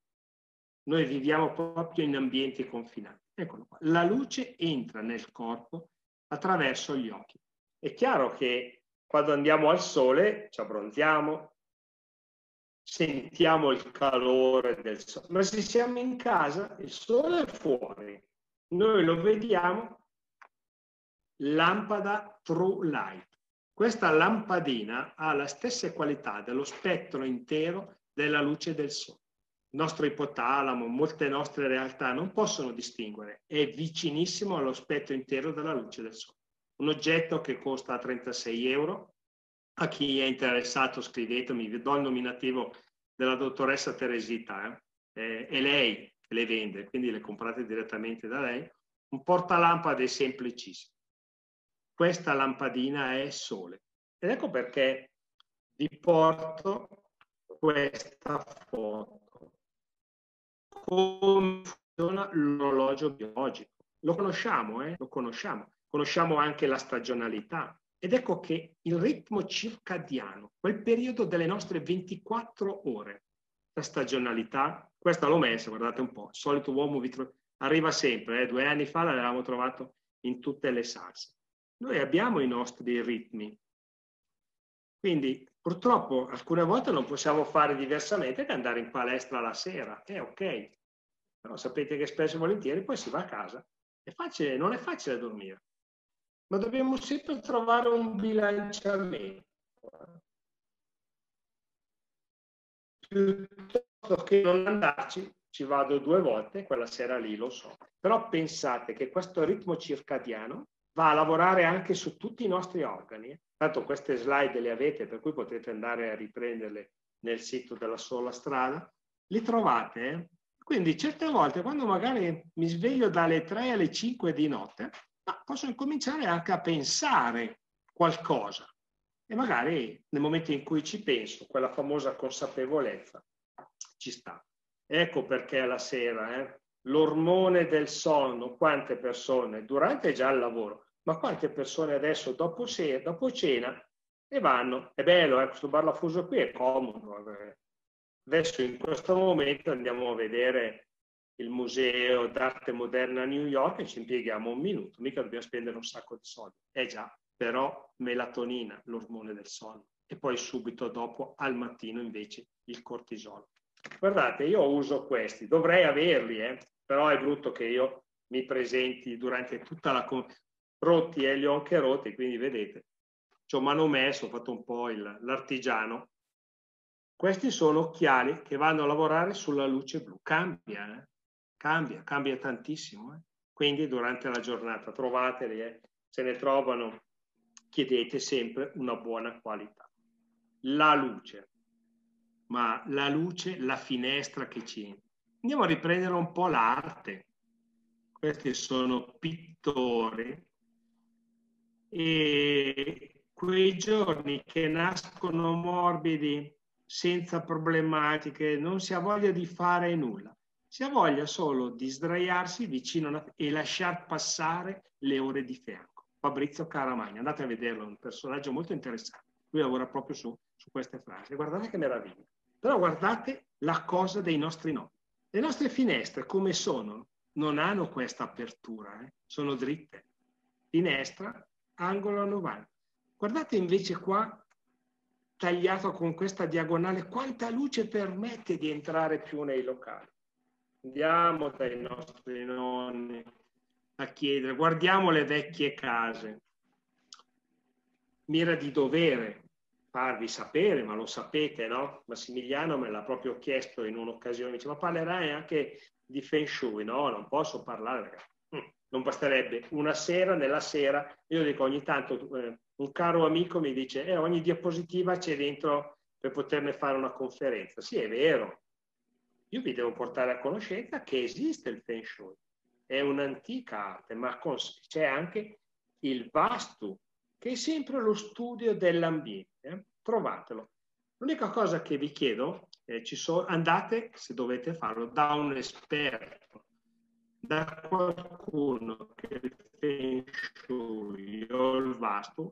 Noi viviamo proprio in ambienti confinati. Eccolo qua. La luce entra nel corpo attraverso gli occhi. È chiaro che quando andiamo al sole ci abbronziamo, sentiamo il calore del sole, ma se siamo in casa il sole è fuori, noi lo vediamo lampada true light. Questa lampadina ha la stessa qualità dello spettro intero della luce del sole. Il nostro ipotalamo, molte nostre realtà non possono distinguere, è vicinissimo allo spettro intero della luce del sole. Un oggetto che costa 36 euro, a chi è interessato scrivetemi, vi do il nominativo della dottoressa Teresita, eh? è lei che le vende, quindi le comprate direttamente da lei. Un portalampade semplicissimo. Questa lampadina è sole. Ed ecco perché vi porto questa foto. Come funziona l'orologio biologico? Lo conosciamo, eh? Lo conosciamo. Conosciamo anche la stagionalità. Ed ecco che il ritmo circadiano, quel periodo delle nostre 24 ore, la stagionalità, questa l'ho messa, guardate un po', il solito uomo vitro, arriva sempre, eh? due anni fa l'avevamo trovato in tutte le salse. Noi abbiamo i nostri ritmi. Quindi purtroppo alcune volte non possiamo fare diversamente che andare in palestra la sera, è ok. Però sapete che spesso e volentieri poi si va a casa. È facile, non è facile dormire. Ma dobbiamo sempre trovare un bilanciamento. Piuttosto che non andarci, ci vado due volte, quella sera lì lo so. Però pensate che questo ritmo circadiano va a lavorare anche su tutti i nostri organi. Tanto queste slide le avete, per cui potete andare a riprenderle nel sito della sola strada. Le trovate. Quindi certe volte quando magari mi sveglio dalle 3 alle 5 di notte, posso incominciare anche a pensare qualcosa. E magari nel momento in cui ci penso, quella famosa consapevolezza ci sta. Ecco perché la sera, eh, l'ormone del sonno, quante persone durante già il lavoro, ma quante persone adesso dopo, sera, dopo cena e vanno, è bello, eh, questo bar fuso qui è comodo. Eh. Adesso in questo momento andiamo a vedere il museo d'arte moderna a New York e ci impieghiamo un minuto, mica dobbiamo spendere un sacco di soldi. Eh già, però melatonina, l'ormone del sonno, e poi subito dopo al mattino invece il cortisolo. Guardate, io uso questi, dovrei averli, eh? Però è brutto che io mi presenti durante tutta la... Con... rotti e eh, li ho anche rotti, quindi vedete, ci ho manomesso, ho fatto un po' il, l'artigiano. Questi sono occhiali che vanno a lavorare sulla luce blu. Cambia, eh? cambia, cambia tantissimo. Eh? Quindi durante la giornata trovateli, eh? se ne trovano, chiedete sempre una buona qualità. La luce, ma la luce, la finestra che ci entra Andiamo a riprendere un po' l'arte. Questi sono pittori e quei giorni che nascono morbidi, senza problematiche, non si ha voglia di fare nulla. Si ha voglia solo di sdraiarsi vicino una... e lasciar passare le ore di fianco. Fabrizio Caramagna, andate a vederlo, è un personaggio molto interessante. Lui lavora proprio su, su queste frasi. Guardate che meraviglia. Però guardate la cosa dei nostri nonni. Le nostre finestre come sono? Non hanno questa apertura, eh? sono dritte. Finestra, angolo a 90. Guardate invece qua, tagliato con questa diagonale, quanta luce permette di entrare più nei locali. Andiamo dai nostri nonni a chiedere, guardiamo le vecchie case. Mira di dovere, farvi sapere, ma lo sapete, no? Massimiliano me l'ha proprio chiesto in un'occasione, dice, ma parlerai anche di Feng Shui? No, non posso parlare hm, non basterebbe. Una sera, nella sera, io dico ogni tanto, eh, un caro amico mi dice, eh, ogni diapositiva c'è dentro per poterne fare una conferenza. Sì, è vero. Io vi devo portare a conoscenza che esiste il Feng Shui. È un'antica arte, ma c'è anche il Vastu, che è sempre lo studio dell'ambiente. Trovatelo. L'unica cosa che vi chiedo, eh, so, andate, se dovete farlo, da un esperto, da qualcuno che il Feng il Vastu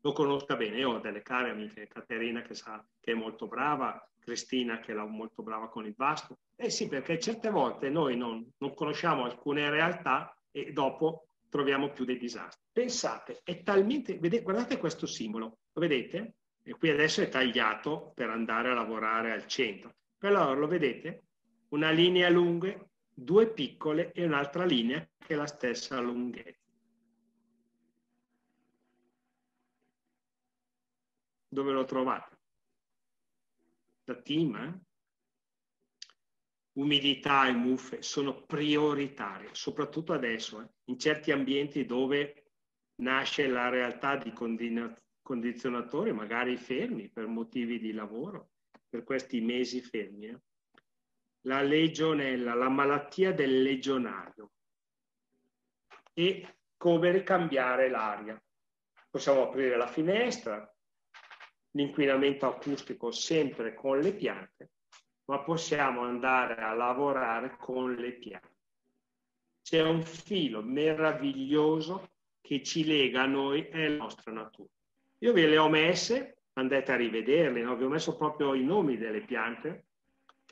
lo conosca bene. Io ho delle care amiche, Caterina che sa che è molto brava, Cristina che è molto brava con il Vastu. Eh sì, perché certe volte noi non, non conosciamo alcune realtà e dopo troviamo più dei disastri. Pensate, è talmente, vedete, guardate questo simbolo, lo vedete? E qui adesso è tagliato per andare a lavorare al centro. Però lo vedete? Una linea lunga, due piccole e un'altra linea che è la stessa lunghezza. Dove lo trovate? Da team, eh? Umidità e muffe sono prioritarie, soprattutto adesso, eh, in certi ambienti dove nasce la realtà di condizionatori, magari fermi per motivi di lavoro, per questi mesi fermi. Eh. La legionella, la malattia del legionario e come cambiare l'aria. Possiamo aprire la finestra, l'inquinamento acustico sempre con le piante ma possiamo andare a lavorare con le piante. C'è un filo meraviglioso che ci lega a noi e alla nostra natura. Io ve le ho messe, andate a rivederle, no? vi ho messo proprio i nomi delle piante.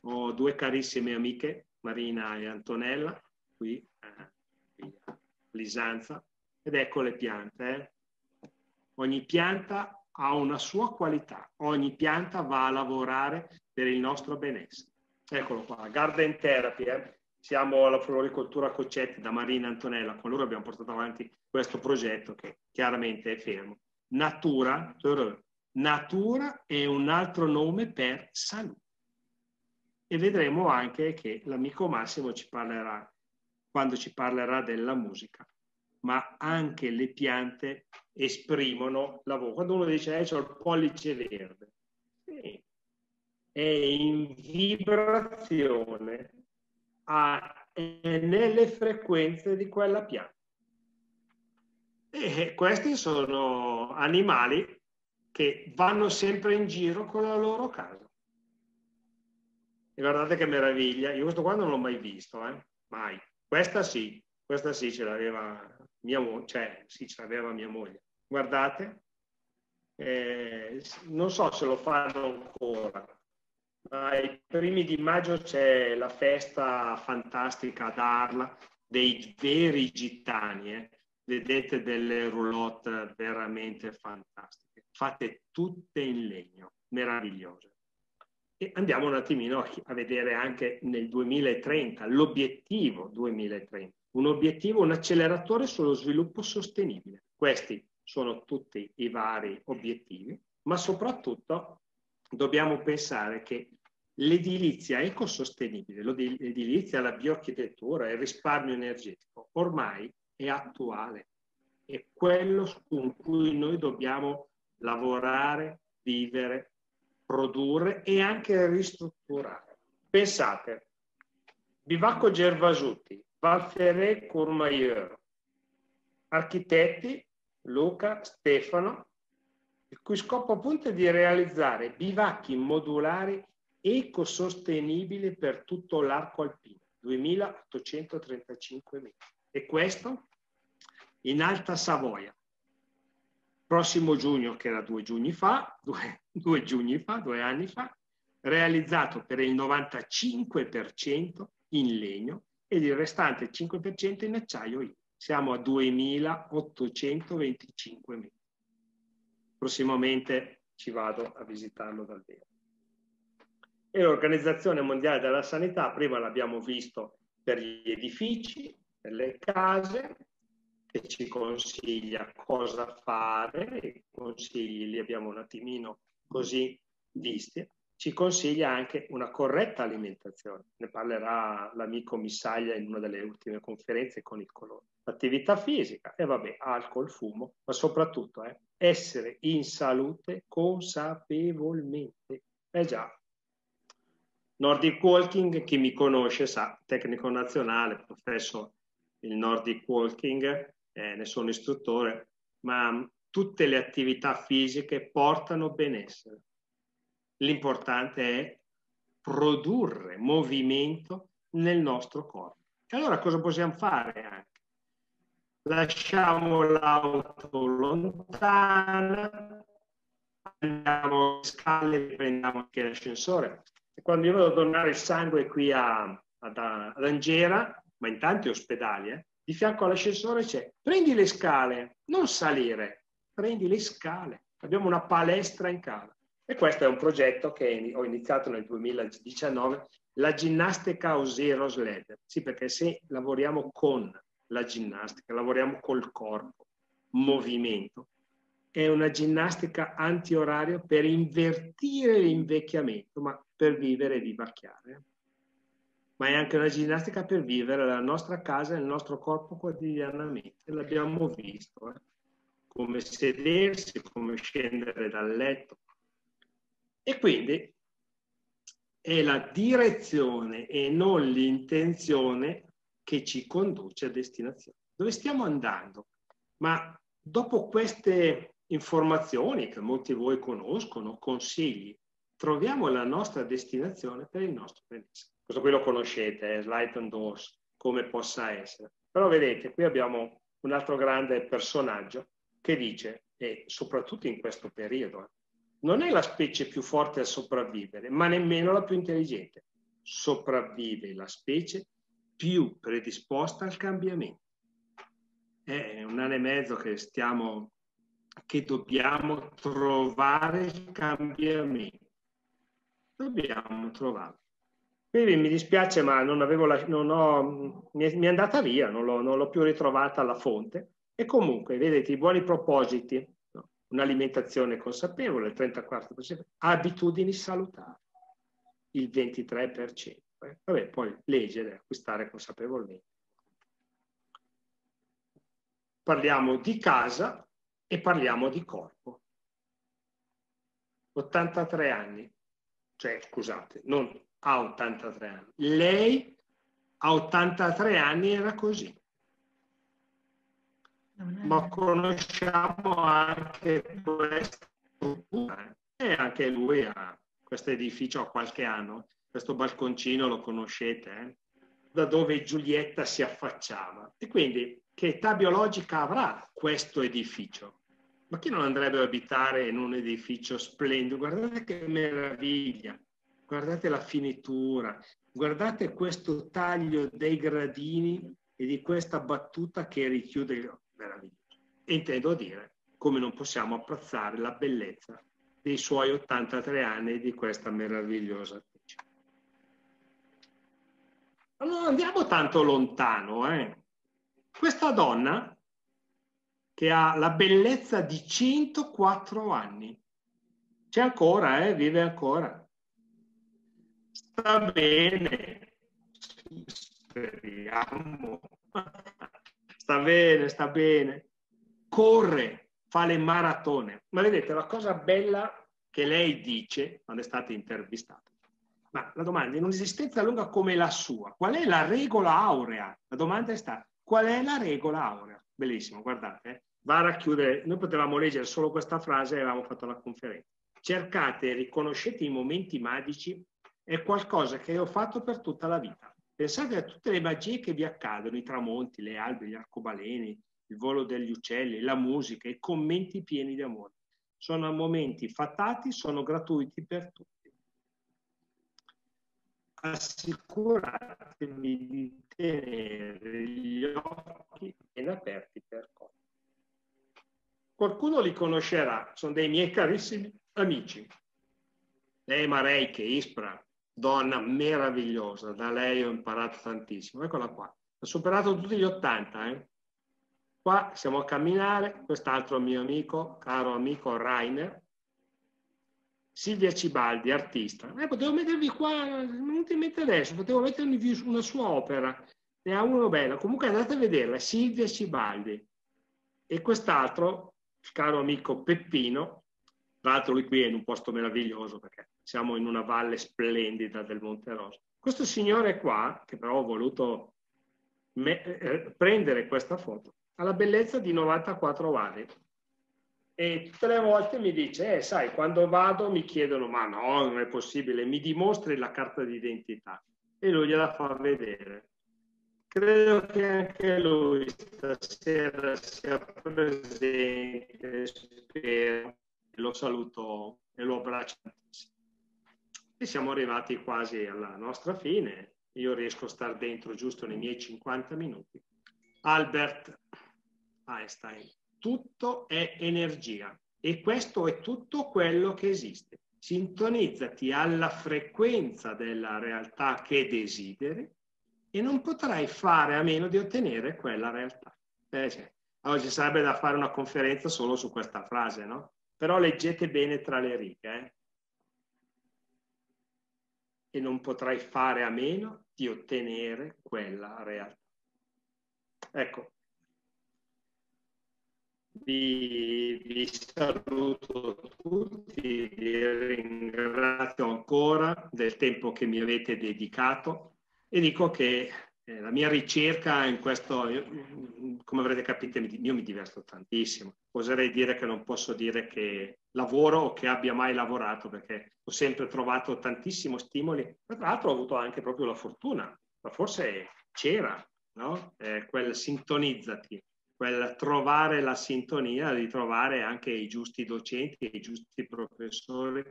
Ho due carissime amiche, Marina e Antonella, qui, eh, a Lisanza, ed ecco le piante. Eh. Ogni pianta ha una sua qualità, ogni pianta va a lavorare per il nostro benessere. Eccolo qua, Garden Therapy, eh. siamo alla floricoltura Coccetti da Marina Antonella, con loro abbiamo portato avanti questo progetto che chiaramente è fermo. Natura, natura è un altro nome per salute. E vedremo anche che l'amico Massimo ci parlerà, quando ci parlerà della musica, ma anche le piante esprimono lavoro. Quando uno dice, eh, ho il pollice verde, sì, è in vibrazione a, nelle frequenze di quella pianta. E questi sono animali che vanno sempre in giro con la loro casa. E guardate che meraviglia, io questo qua non l'ho mai visto, eh? mai. Questa sì, questa sì ce l'aveva mia moglie, cioè sì ce l'aveva mia moglie. Guardate, eh, non so se lo fanno ancora, ai primi di maggio c'è la festa fantastica ad Arla dei veri gitani. Eh. Vedete delle roulotte veramente fantastiche, fatte tutte in legno, meravigliose. E andiamo un attimino a vedere anche nel 2030, l'obiettivo 2030. Un obiettivo, un acceleratore sullo sviluppo sostenibile. Questi sono tutti i vari obiettivi, ma soprattutto dobbiamo pensare che l'edilizia ecosostenibile, l'edilizia, la bioarchitettura, il risparmio energetico ormai è attuale, è quello con cui noi dobbiamo lavorare, vivere, produrre e anche ristrutturare. Pensate, Bivacco Gervasuti, Valferré Courmayeur, architetti Luca, Stefano, il cui scopo appunto è di realizzare bivacchi modulari ecosostenibili per tutto l'arco alpino, 2835 metri. E questo in Alta Savoia. Prossimo giugno, che era due giugni fa, due, due giugni fa, due anni fa, realizzato per il 95% in legno ed il restante 5% in acciaio. Siamo a 2825 metri. Prossimamente ci vado a visitarlo dal vero e l'Organizzazione Mondiale della Sanità, prima l'abbiamo visto per gli edifici, per le case, che ci consiglia cosa fare, i consigli li abbiamo un attimino così visti, ci consiglia anche una corretta alimentazione. Ne parlerà l'amico Missaglia in una delle ultime conferenze con il colore. Attività fisica e vabbè, alcol, fumo, ma soprattutto eh, essere in salute consapevolmente. Eh già, Nordic Walking, chi mi conosce sa, tecnico nazionale, professo il Nordic Walking, eh, ne sono istruttore, ma tutte le attività fisiche portano benessere. L'importante è produrre movimento nel nostro corpo. E allora cosa possiamo fare anche? Lasciamo l'auto lontana, andiamo alle scale, prendiamo anche l'ascensore, e quando io vado a donare il sangue qui a, ad, ad Angera, ma in tanti ospedali, eh, di fianco all'ascensore c'è prendi le scale, non salire, prendi le scale. Abbiamo una palestra in casa. E questo è un progetto che ho iniziato nel 2019, la ginnastica Osero Sled. Sì, perché se lavoriamo con la ginnastica, lavoriamo col corpo, movimento, è una ginnastica anti-orario per invertire l'invecchiamento, ma per vivere e vivacchiare. Ma è anche una ginnastica per vivere la nostra casa e il nostro corpo quotidianamente. L'abbiamo visto, eh? come sedersi, come scendere dal letto. E quindi è la direzione e non l'intenzione che ci conduce a destinazione. Dove stiamo andando? Ma dopo queste informazioni che molti di voi conoscono, consigli, troviamo la nostra destinazione per il nostro benessere. Questo qui lo conoscete, è Slide and Doors, come possa essere. Però vedete, qui abbiamo un altro grande personaggio che dice, e soprattutto in questo periodo, eh, non è la specie più forte a sopravvivere, ma nemmeno la più intelligente. Sopravvive la specie più predisposta al cambiamento. È un anno e mezzo che stiamo, che dobbiamo trovare il cambiamento. Dobbiamo trovarlo. Quindi mi dispiace, ma non avevo la, non ho, mi, è, andata via, non l'ho, non l'ho più ritrovata alla fonte. E comunque, vedete, i buoni propositi un'alimentazione consapevole, il 34%, abitudini salutari, il 23%. Eh, vabbè, poi leggere, acquistare consapevolmente. Parliamo di casa e parliamo di corpo. 83 anni, cioè scusate, non ha 83 anni, lei a 83 anni era così ma conosciamo anche questa struttura e anche lui ha questo edificio ha qualche anno, questo balconcino lo conoscete, eh? da dove Giulietta si affacciava. E quindi che età biologica avrà questo edificio? Ma chi non andrebbe a abitare in un edificio splendido? Guardate che meraviglia, guardate la finitura, guardate questo taglio dei gradini e di questa battuta che richiude meraviglioso. E intendo dire come non possiamo apprezzare la bellezza dei suoi 83 anni di questa meravigliosa attrice. Ma non andiamo tanto lontano, eh? Questa donna che ha la bellezza di 104 anni, c'è ancora, eh? vive ancora. Sta bene, speriamo sta bene, sta bene, corre, fa le maratone. Ma vedete, la cosa bella che lei dice quando è stata intervistata, ma la domanda, in un'esistenza lunga come la sua, qual è la regola aurea? La domanda è stata, qual è la regola aurea? Bellissimo, guardate, eh? va a racchiudere, noi potevamo leggere solo questa frase e avevamo fatto la conferenza. Cercate riconoscete i momenti magici, è qualcosa che ho fatto per tutta la vita. Pensate a tutte le magie che vi accadono, i tramonti, le albe, gli arcobaleni, il volo degli uccelli, la musica, i commenti pieni di amore. Sono momenti fatati, sono gratuiti per tutti. Assicuratevi di tenere gli occhi ben aperti per cosa. Qualcuno li conoscerà, sono dei miei carissimi amici. Lei Mareike, Ispra, donna meravigliosa, da lei ho imparato tantissimo. Eccola qua, ha superato tutti gli 80. Eh? Qua siamo a camminare, quest'altro mio amico, caro amico Rainer, Silvia Cibaldi, artista. Eh, potevo mettervi qua, non ti mette adesso, potevo mettervi una sua opera, ne ha uno bello. Comunque andate a vederla, Silvia Cibaldi. E quest'altro, caro amico Peppino, tra l'altro lui qui è in un posto meraviglioso perché siamo in una valle splendida del Monte Rosa. Questo signore qua, che però ho voluto me- eh, prendere questa foto, ha la bellezza di 94 anni. E tutte le volte mi dice, eh, sai, quando vado mi chiedono, ma no, non è possibile, mi dimostri la carta d'identità. E lui gliela fa vedere. Credo che anche lui stasera sia presente, spero. Lo saluto e lo abbraccio. E siamo arrivati quasi alla nostra fine. Io riesco a stare dentro giusto nei miei 50 minuti. Albert Einstein, tutto è energia e questo è tutto quello che esiste. Sintonizzati alla frequenza della realtà che desideri e non potrai fare a meno di ottenere quella realtà. Eh, sì. Allora ci sarebbe da fare una conferenza solo su questa frase, no? Però leggete bene tra le righe, eh? E non potrai fare a meno di ottenere quella realtà. Ecco, vi, vi, saluto tutti, vi ringrazio ancora del tempo che mi avete dedicato e dico che eh, la mia ricerca in questo, come avrete capito, io mi diverto tantissimo. Oserei dire che non posso dire che lavoro o che abbia mai lavorato perché ho sempre trovato tantissimi stimoli. Tra l'altro ho avuto anche proprio la fortuna, ma forse c'era, no? Eh, quel sintonizzati, quel trovare la sintonia, di trovare anche i giusti docenti i giusti professori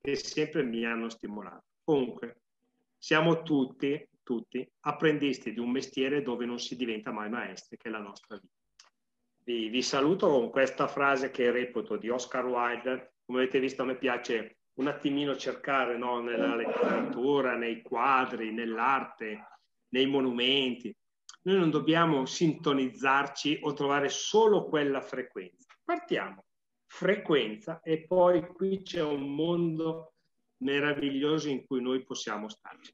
che sempre mi hanno stimolato. Comunque, siamo tutti tutti, apprendisti di un mestiere dove non si diventa mai maestri, che è la nostra vita. Vi, vi saluto con questa frase che reputo di Oscar Wilde. Come avete visto, a me piace un attimino cercare no, nella letteratura, nei quadri, nell'arte, nei monumenti. Noi non dobbiamo sintonizzarci o trovare solo quella frequenza. Partiamo, frequenza, e poi qui c'è un mondo meraviglioso in cui noi possiamo starci.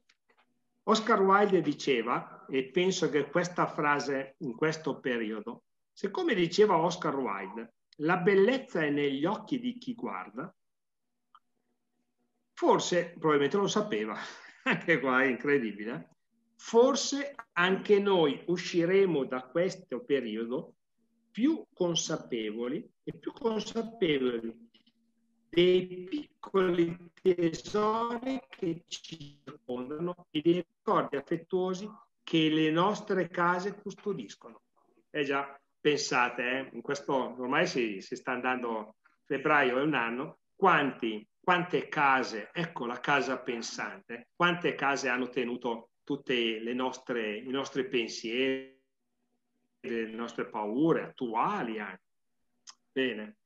Oscar Wilde diceva, e penso che questa frase in questo periodo, siccome diceva Oscar Wilde, la bellezza è negli occhi di chi guarda, forse, probabilmente lo sapeva, anche qua è incredibile, forse anche noi usciremo da questo periodo più consapevoli e più consapevoli dei piccoli tesori che ci circondano e dei ricordi affettuosi che le nostre case custodiscono. Eh già, pensate, eh, in questo ormai si, si, sta andando, febbraio è un anno, quanti, quante case, ecco la casa pensante, quante case hanno tenuto tutti i nostri pensieri, le nostre paure attuali anche. Bene,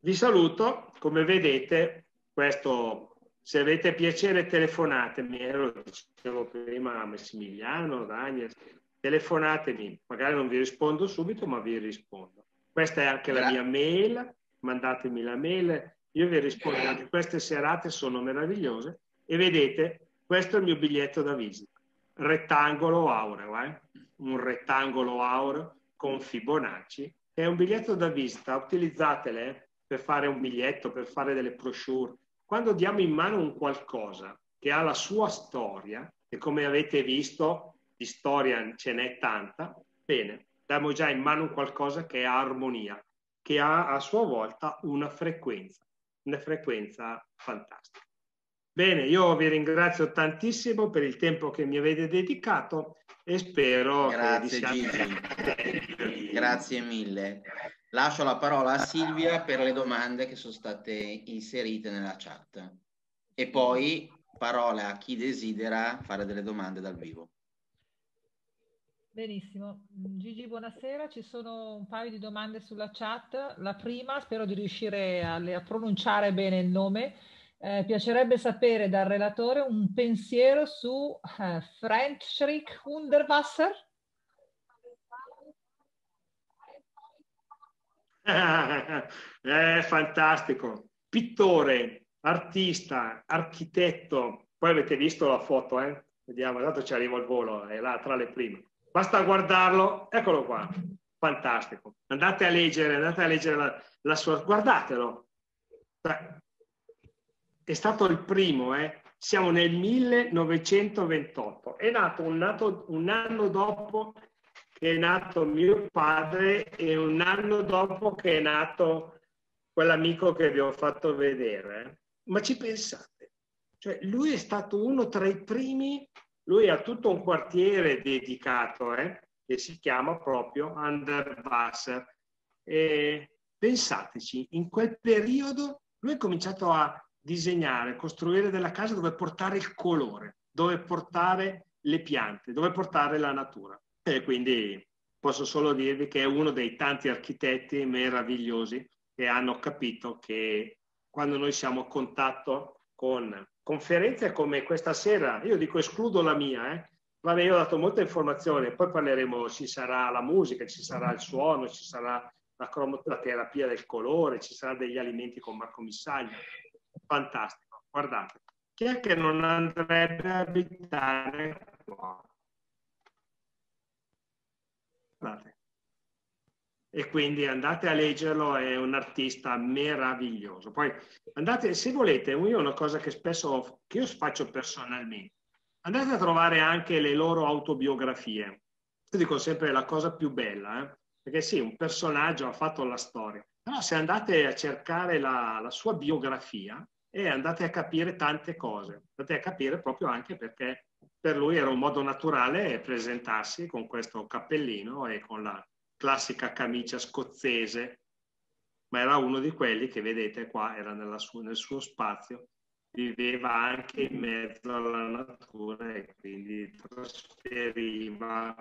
vi saluto, come vedete, questo, se avete piacere telefonatemi, eh, lo dicevo prima a Massimiliano, Daniel, telefonatemi, magari non vi rispondo subito, ma vi rispondo. Questa è anche Grazie. la mia mail, mandatemi la mail, io vi rispondo, anche queste serate sono meravigliose e vedete, questo è il mio biglietto da visita, rettangolo aureo, eh? un rettangolo aureo con Fibonacci, è un biglietto da visita, utilizzatele, eh? Per fare un biglietto, per fare delle brochure. Quando diamo in mano un qualcosa che ha la sua storia, e come avete visto, di storia ce n'è tanta, bene, diamo già in mano un qualcosa che ha armonia, che ha a sua volta una frequenza, una frequenza fantastica. Bene, io vi ringrazio tantissimo per il tempo che mi avete dedicato e spero Grazie, che. Grazie mille. Lascio la parola a Silvia per le domande che sono state inserite nella chat e poi parola a chi desidera fare delle domande dal vivo. Benissimo. Gigi, buonasera. Ci sono un paio di domande sulla chat. La prima, spero di riuscire a, a pronunciare bene il nome. Eh, piacerebbe sapere dal relatore un pensiero su eh, Friedrich Hunderwasser. È fantastico. Pittore, artista, architetto. Poi avete visto la foto, eh? Vediamo, tanto ci arriva il volo, è là tra le prime. Basta guardarlo, eccolo qua. Fantastico. Andate a leggere, andate a leggere la, la sua... Guardatelo. È stato il primo, eh? Siamo nel 1928. È nato un, nato un anno dopo è nato mio padre e un anno dopo che è nato quell'amico che vi ho fatto vedere. Ma ci pensate? Cioè, lui è stato uno tra i primi, lui ha tutto un quartiere dedicato, eh, che si chiama proprio Underwasser. E pensateci, in quel periodo lui ha cominciato a disegnare, costruire della casa dove portare il colore, dove portare le piante, dove portare la natura. E quindi posso solo dirvi che è uno dei tanti architetti meravigliosi che hanno capito che quando noi siamo a contatto con conferenze come questa sera, io dico escludo la mia, eh, Vabbè, io ho dato molte informazioni, poi parleremo, ci sarà la musica, ci sarà il suono, ci sarà la, cromo, terapia del colore, ci saranno degli alimenti con Marco Missaglia. Fantastico, guardate. Chi è che non andrebbe a abitare qua? Guardate. E quindi andate a leggerlo, è un artista meraviglioso. Poi andate, se volete, io una cosa che spesso, che io faccio personalmente, andate a trovare anche le loro autobiografie. Io dico sempre la cosa più bella, eh? perché sì, un personaggio ha fatto la storia, però se andate a cercare la, la sua biografia e andate a capire tante cose, andate a capire proprio anche perché per lui era un modo naturale presentarsi con questo cappellino e con la classica camicia scozzese, ma era uno di quelli che vedete qua, era sua, nel suo spazio, viveva anche in mezzo alla natura e quindi trasferiva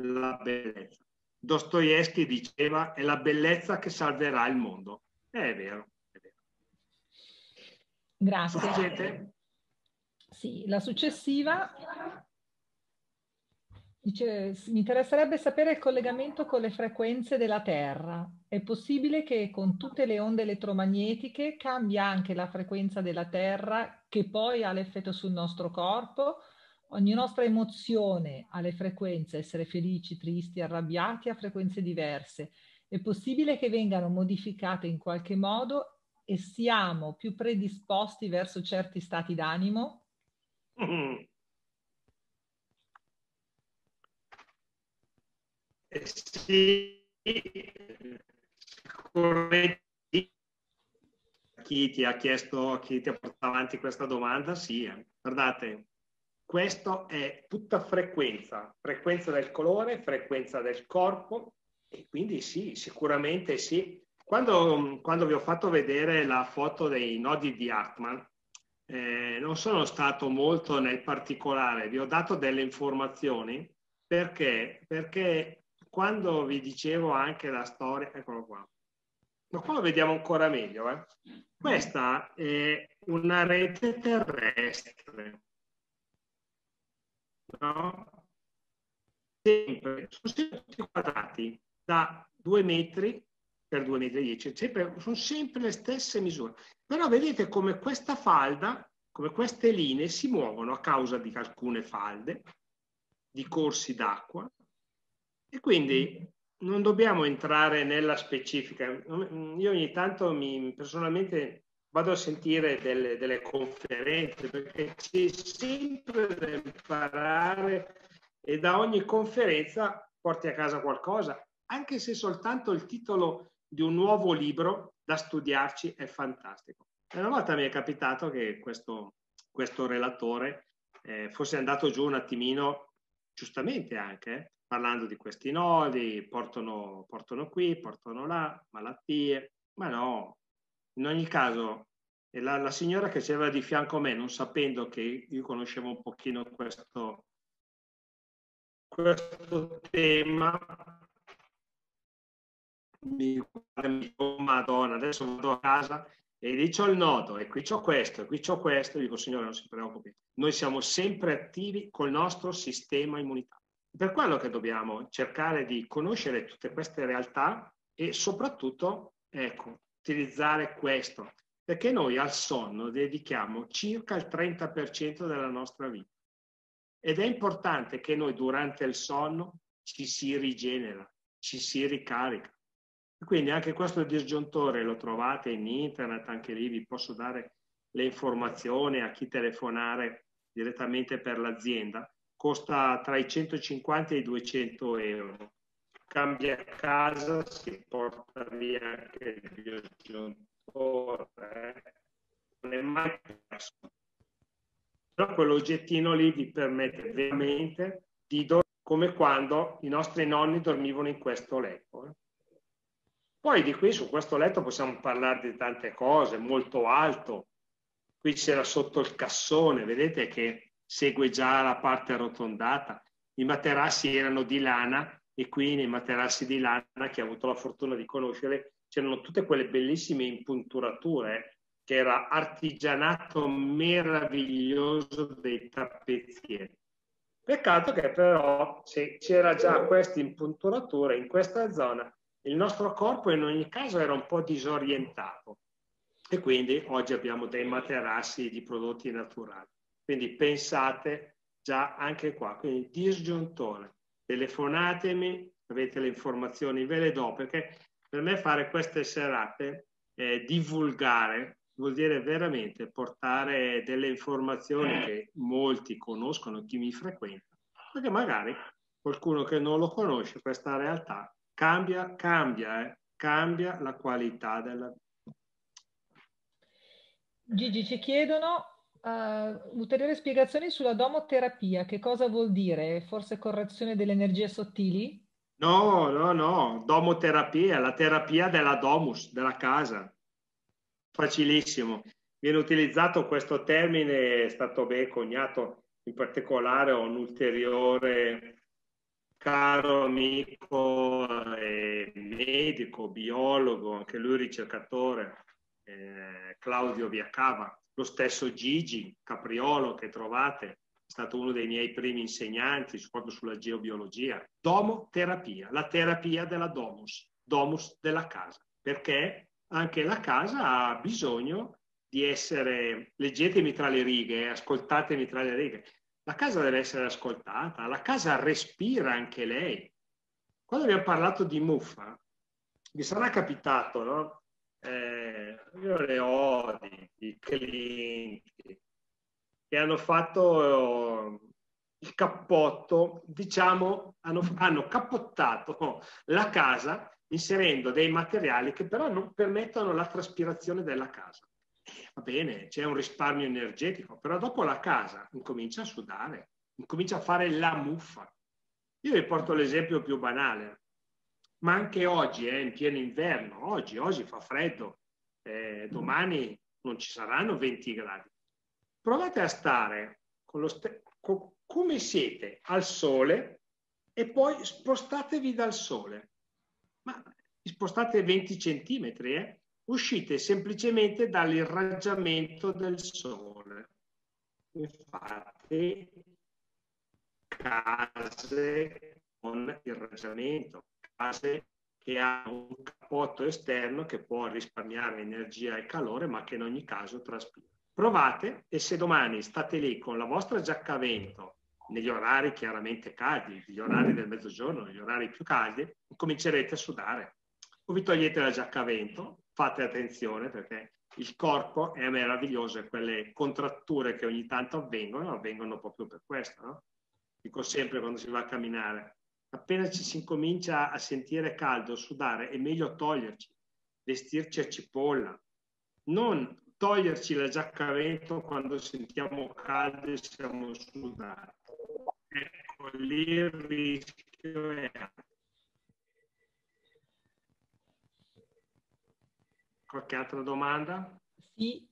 la bellezza. Dostoevsky diceva è la bellezza che salverà il mondo. È vero. È vero. Grazie. Sì, la successiva dice, mi interesserebbe sapere il collegamento con le frequenze della Terra. È possibile che con tutte le onde elettromagnetiche cambia anche la frequenza della Terra che poi ha l'effetto sul nostro corpo? Ogni nostra emozione ha le frequenze, essere felici, tristi, arrabbiati, a frequenze diverse. È possibile che vengano modificate in qualche modo e siamo più predisposti verso certi stati d'animo? Eh sì, sicuramente chi ti ha chiesto, chi ti ha portato avanti questa domanda, sì. Eh. Guardate, questo è tutta frequenza, frequenza del colore, frequenza del corpo e quindi sì, sicuramente sì. Quando, quando vi ho fatto vedere la foto dei nodi di Hartmann, eh, non sono stato molto nel particolare, vi ho dato delle informazioni perché, perché quando vi dicevo anche la storia, eccolo qua, ma qua lo vediamo ancora meglio, eh? questa è una rete terrestre, no? Sempre, sempre tutti quadrati da 2 metri per 2 metri e 10, sempre, sono sempre le stesse misure. Però vedete come questa falda, come queste linee si muovono a causa di alcune falde, di corsi d'acqua, e quindi non dobbiamo entrare nella specifica. Io ogni tanto mi, personalmente vado a sentire delle, delle conferenze perché c'è sempre da imparare e da ogni conferenza porti a casa qualcosa, anche se soltanto il titolo di un nuovo libro da studiarci è fantastico. E una volta mi è capitato che questo, questo relatore eh, fosse andato giù un attimino, giustamente anche, eh, parlando di questi nodi, portano, portano qui, portano là, malattie, ma no, in ogni caso la, la, signora che c'era di fianco a me, non sapendo che io conoscevo un pochino questo, questo tema, mi dico, Madonna, adesso vado a casa e lì c'ho il nodo e qui c'ho questo e qui c'ho questo, dico signore non si preoccupi, noi siamo sempre attivi col nostro sistema immunitario. Per quello che dobbiamo cercare di conoscere tutte queste realtà e soprattutto, ecco, utilizzare questo, perché noi al sonno dedichiamo circa il 30% della nostra vita. Ed è importante che noi durante il sonno ci si rigenera, ci si ricarica. Quindi anche questo disgiuntore lo trovate in internet, anche lì vi posso dare le informazioni a chi telefonare direttamente per l'azienda. Costa tra i 150 e i 200 euro. Cambia casa, si porta via anche il disgiuntore. Non è mai perso. Però quell'oggettino lì vi permette veramente di dormire come quando i nostri nonni dormivano in questo letto. Eh. Poi di qui su questo letto possiamo parlare di tante cose, molto alto. Qui c'era sotto il cassone, vedete che segue già la parte arrotondata. I materassi erano di lana e qui nei materassi di lana, che ho avuto la fortuna di conoscere, c'erano tutte quelle bellissime impunturature che era artigianato meraviglioso dei tappezzieri. Peccato che però se c'era già questa impunturatura in questa zona, il nostro corpo in ogni caso era un po' disorientato e quindi oggi abbiamo dei materassi di prodotti naturali. Quindi pensate già anche qua, quindi disgiuntore, telefonatemi, avete le informazioni, ve le do, perché per me fare queste serate, eh, divulgare, vuol dire veramente portare delle informazioni che molti conoscono, chi mi frequenta, perché magari qualcuno che non lo conosce, questa realtà cambia, cambia, eh, cambia la qualità della vita. Gigi, ci chiedono uh, ulteriori spiegazioni sulla domoterapia. Che cosa vuol dire? Forse correzione delle energie sottili? No, no, no. Domoterapia, la terapia della domus, della casa. Facilissimo. Viene utilizzato questo termine, è stato ben coniato in particolare un ulteriore caro amico eh, medico, biologo, anche lui ricercatore, eh, Claudio Viacava, lo stesso Gigi Capriolo che trovate, è stato uno dei miei primi insegnanti proprio sulla geobiologia. Domoterapia, la terapia della domus, domus della casa, perché anche la casa ha bisogno di essere, leggetemi tra le righe, ascoltatemi tra le righe, la casa deve essere ascoltata, la casa respira anche lei. Quando abbiamo parlato di muffa, vi sarà capitato, no? eh, io le ho di, di clienti che hanno fatto il cappotto, diciamo, hanno, hanno cappottato la casa inserendo dei materiali che però non permettono la traspirazione della casa. Va bene, c'è un risparmio energetico, però dopo la casa incomincia a sudare, incomincia a fare la muffa. Io vi porto l'esempio più banale ma anche oggi, eh, in pieno inverno, oggi, oggi fa freddo, eh, domani non ci saranno 20 gradi. Provate a stare con lo st- con, come siete al sole e poi spostatevi dal sole. Ma spostate 20 centimetri, eh? Uscite semplicemente dall'irraggiamento del sole. Infatti, case con irraggiamento, case che hanno un cappotto esterno che può risparmiare energia e calore, ma che in ogni caso traspira. Provate e se domani state lì con la vostra giacca a vento, negli orari chiaramente caldi, gli orari del mezzogiorno, gli orari più caldi, comincerete a sudare. O vi togliete la giacca a vento, fate attenzione perché il corpo è meraviglioso e quelle contratture che ogni tanto avvengono, avvengono proprio per questo. No? Dico sempre quando si va a camminare, appena ci si incomincia a sentire caldo, sudare, è meglio toglierci, vestirci a cipolla, non toglierci la giacca a vento quando sentiamo caldo e siamo sudati. Ecco, lì il rischio è Qualche altra domanda? Sì,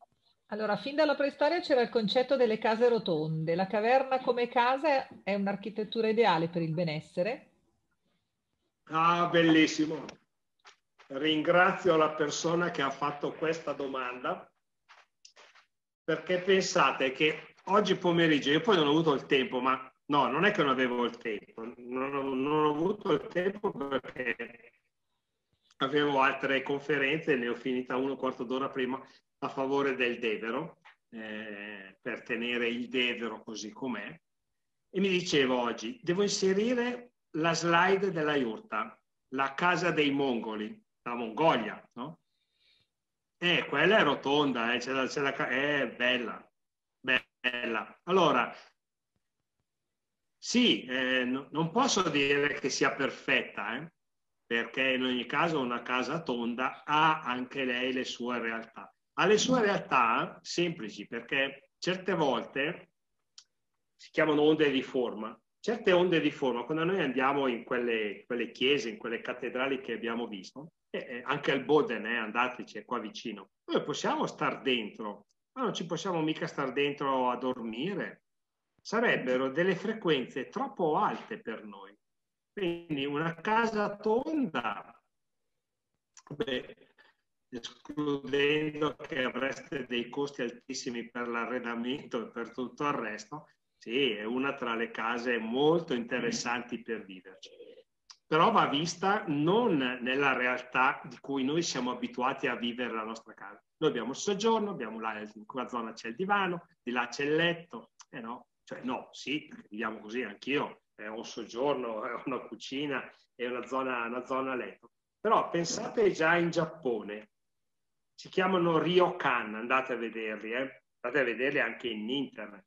allora, fin dalla preistoria c'era il concetto delle case rotonde. La caverna come casa è un'architettura ideale per il benessere? Ah, bellissimo. Ringrazio la persona che ha fatto questa domanda perché pensate che oggi pomeriggio, io poi non ho avuto il tempo, ma no, non è che non avevo il tempo, non ho, non ho avuto il tempo perché avevo altre conferenze, ne ho finita uno quarto d'ora prima a favore del Devero, eh, per tenere il Devero così com'è. E mi dicevo oggi, devo inserire la slide della Iurta, la casa dei mongoli, la Mongolia, no? Eh, quella è rotonda, eh, c'è la, c'è la, è bella, bella. Allora, sì, eh, no, non posso dire che sia perfetta, eh, perché in ogni caso una casa tonda ha anche lei le sue realtà ha le sue realtà semplici perché certe volte si chiamano onde di forma. Certe onde di forma, quando noi andiamo in quelle, quelle chiese, in quelle cattedrali che abbiamo visto, eh, anche al Boden, eh, andateci, è qua vicino, noi possiamo star dentro, ma non ci possiamo mica star dentro a dormire. Sarebbero delle frequenze troppo alte per noi. Quindi una casa tonda, beh, escludendo che avreste dei costi altissimi per l'arredamento e per tutto il resto, Sì, è una tra le case molto interessanti per viverci. Però va vista non nella realtà di cui noi siamo abituati a vivere la nostra casa. Noi abbiamo il soggiorno, abbiamo là, in quella zona c'è il divano, di là c'è il letto. Eh no, cioè no, sì, viviamo così, anch'io eh, un soggiorno, ho una cucina e una zona, una zona letto. Però pensate già in Giappone, si chiamano ryokan, andate a vederli, eh? andate a vederli anche in internet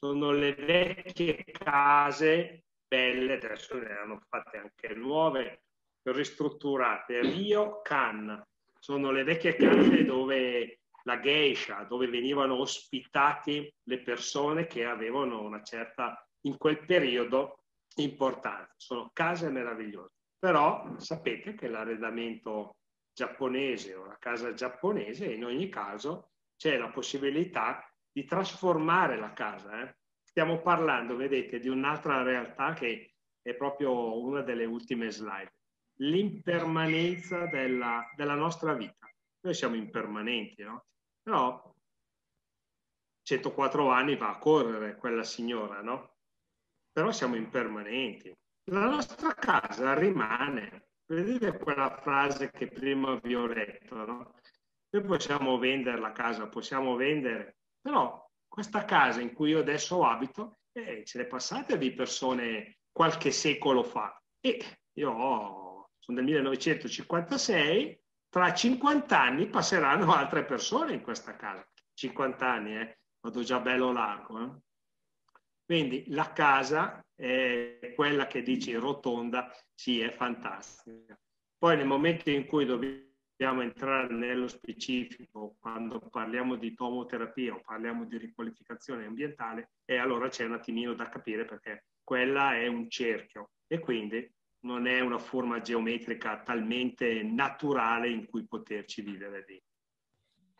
sono le vecchie case belle, adesso ne hanno fatte anche nuove, ristrutturate. Rio Can sono le vecchie case dove la geisha, dove venivano ospitati le persone che avevano una certa, in quel periodo, importanza. Sono case meravigliose. Però sapete che l'arredamento giapponese o la casa giapponese, in ogni caso, c'è la possibilità di trasformare la casa. Eh? Stiamo parlando, vedete, di un'altra realtà che è proprio una delle ultime slide, l'impermanenza della, della nostra vita. Noi siamo impermanenti, no? Però 104 anni va a correre quella signora, no? Però siamo impermanenti. La nostra casa rimane. Vedete quella frase che prima vi ho letto, no? Noi possiamo vendere la casa, possiamo vendere però questa casa in cui io adesso abito, eh, ce l'è passata di persone qualche secolo fa. E io sono del 1956, tra 50 anni passeranno altre persone in questa casa. 50 anni, eh? vado già bello largo. Eh? Quindi la casa è quella che dici rotonda, sì, è fantastica. Poi nel momento in cui dobbiamo entrare nello specifico quando parliamo di tomoterapia o parliamo di riqualificazione ambientale e allora c'è un attimino da capire perché quella è un cerchio e quindi non è una forma geometrica talmente naturale in cui poterci vivere lì.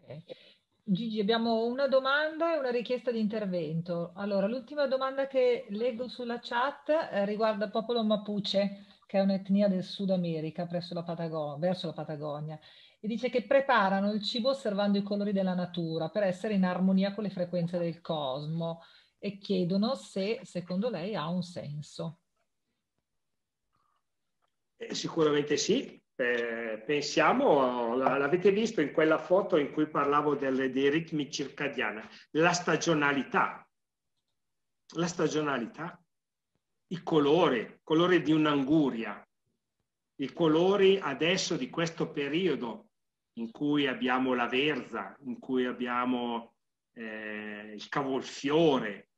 Okay. Gigi, abbiamo una domanda e una richiesta di intervento. Allora, l'ultima domanda che leggo sulla chat eh, riguarda il popolo Mapuche che è un'etnia del Sud America la verso la Patagonia, e dice che preparano il cibo osservando i colori della natura per essere in armonia con le frequenze del cosmo e chiedono se secondo lei ha un senso. Eh, sicuramente sì. Eh, pensiamo, l'avete visto in quella foto in cui parlavo delle, dei ritmi circadiani, la stagionalità. La stagionalità i colori, colori di un'anguria, i colori adesso di questo periodo in cui abbiamo la verza, in cui abbiamo eh, il cavolfiore.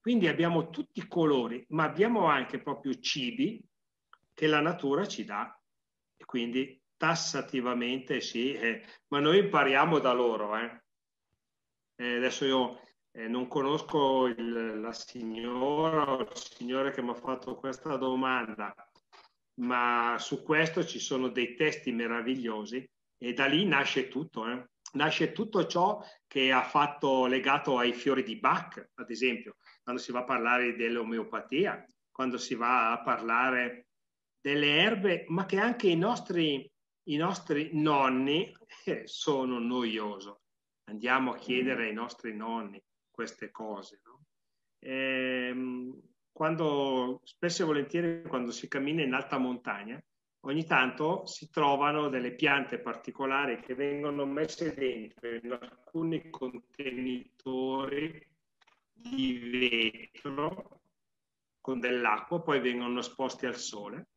Quindi abbiamo tutti i colori, ma abbiamo anche proprio cibi che la natura ci dà. E quindi tassativamente sì, eh, ma noi impariamo da loro. Eh. Eh, adesso io eh, non conosco il, la signora o il signore che mi ha fatto questa domanda, ma su questo ci sono dei testi meravigliosi e da lì nasce tutto. Eh. Nasce tutto ciò che ha fatto legato ai fiori di Bach, ad esempio, quando si va a parlare dell'omeopatia, quando si va a parlare delle erbe, ma che anche i nostri, i nostri nonni eh, sono noiosi. Andiamo a chiedere ai nostri nonni queste cose. No? E, ehm, quando, spesso e volentieri quando si cammina in alta montagna, ogni tanto si trovano delle piante particolari che vengono messe dentro in alcuni contenitori di vetro con dell'acqua, poi vengono esposti al sole.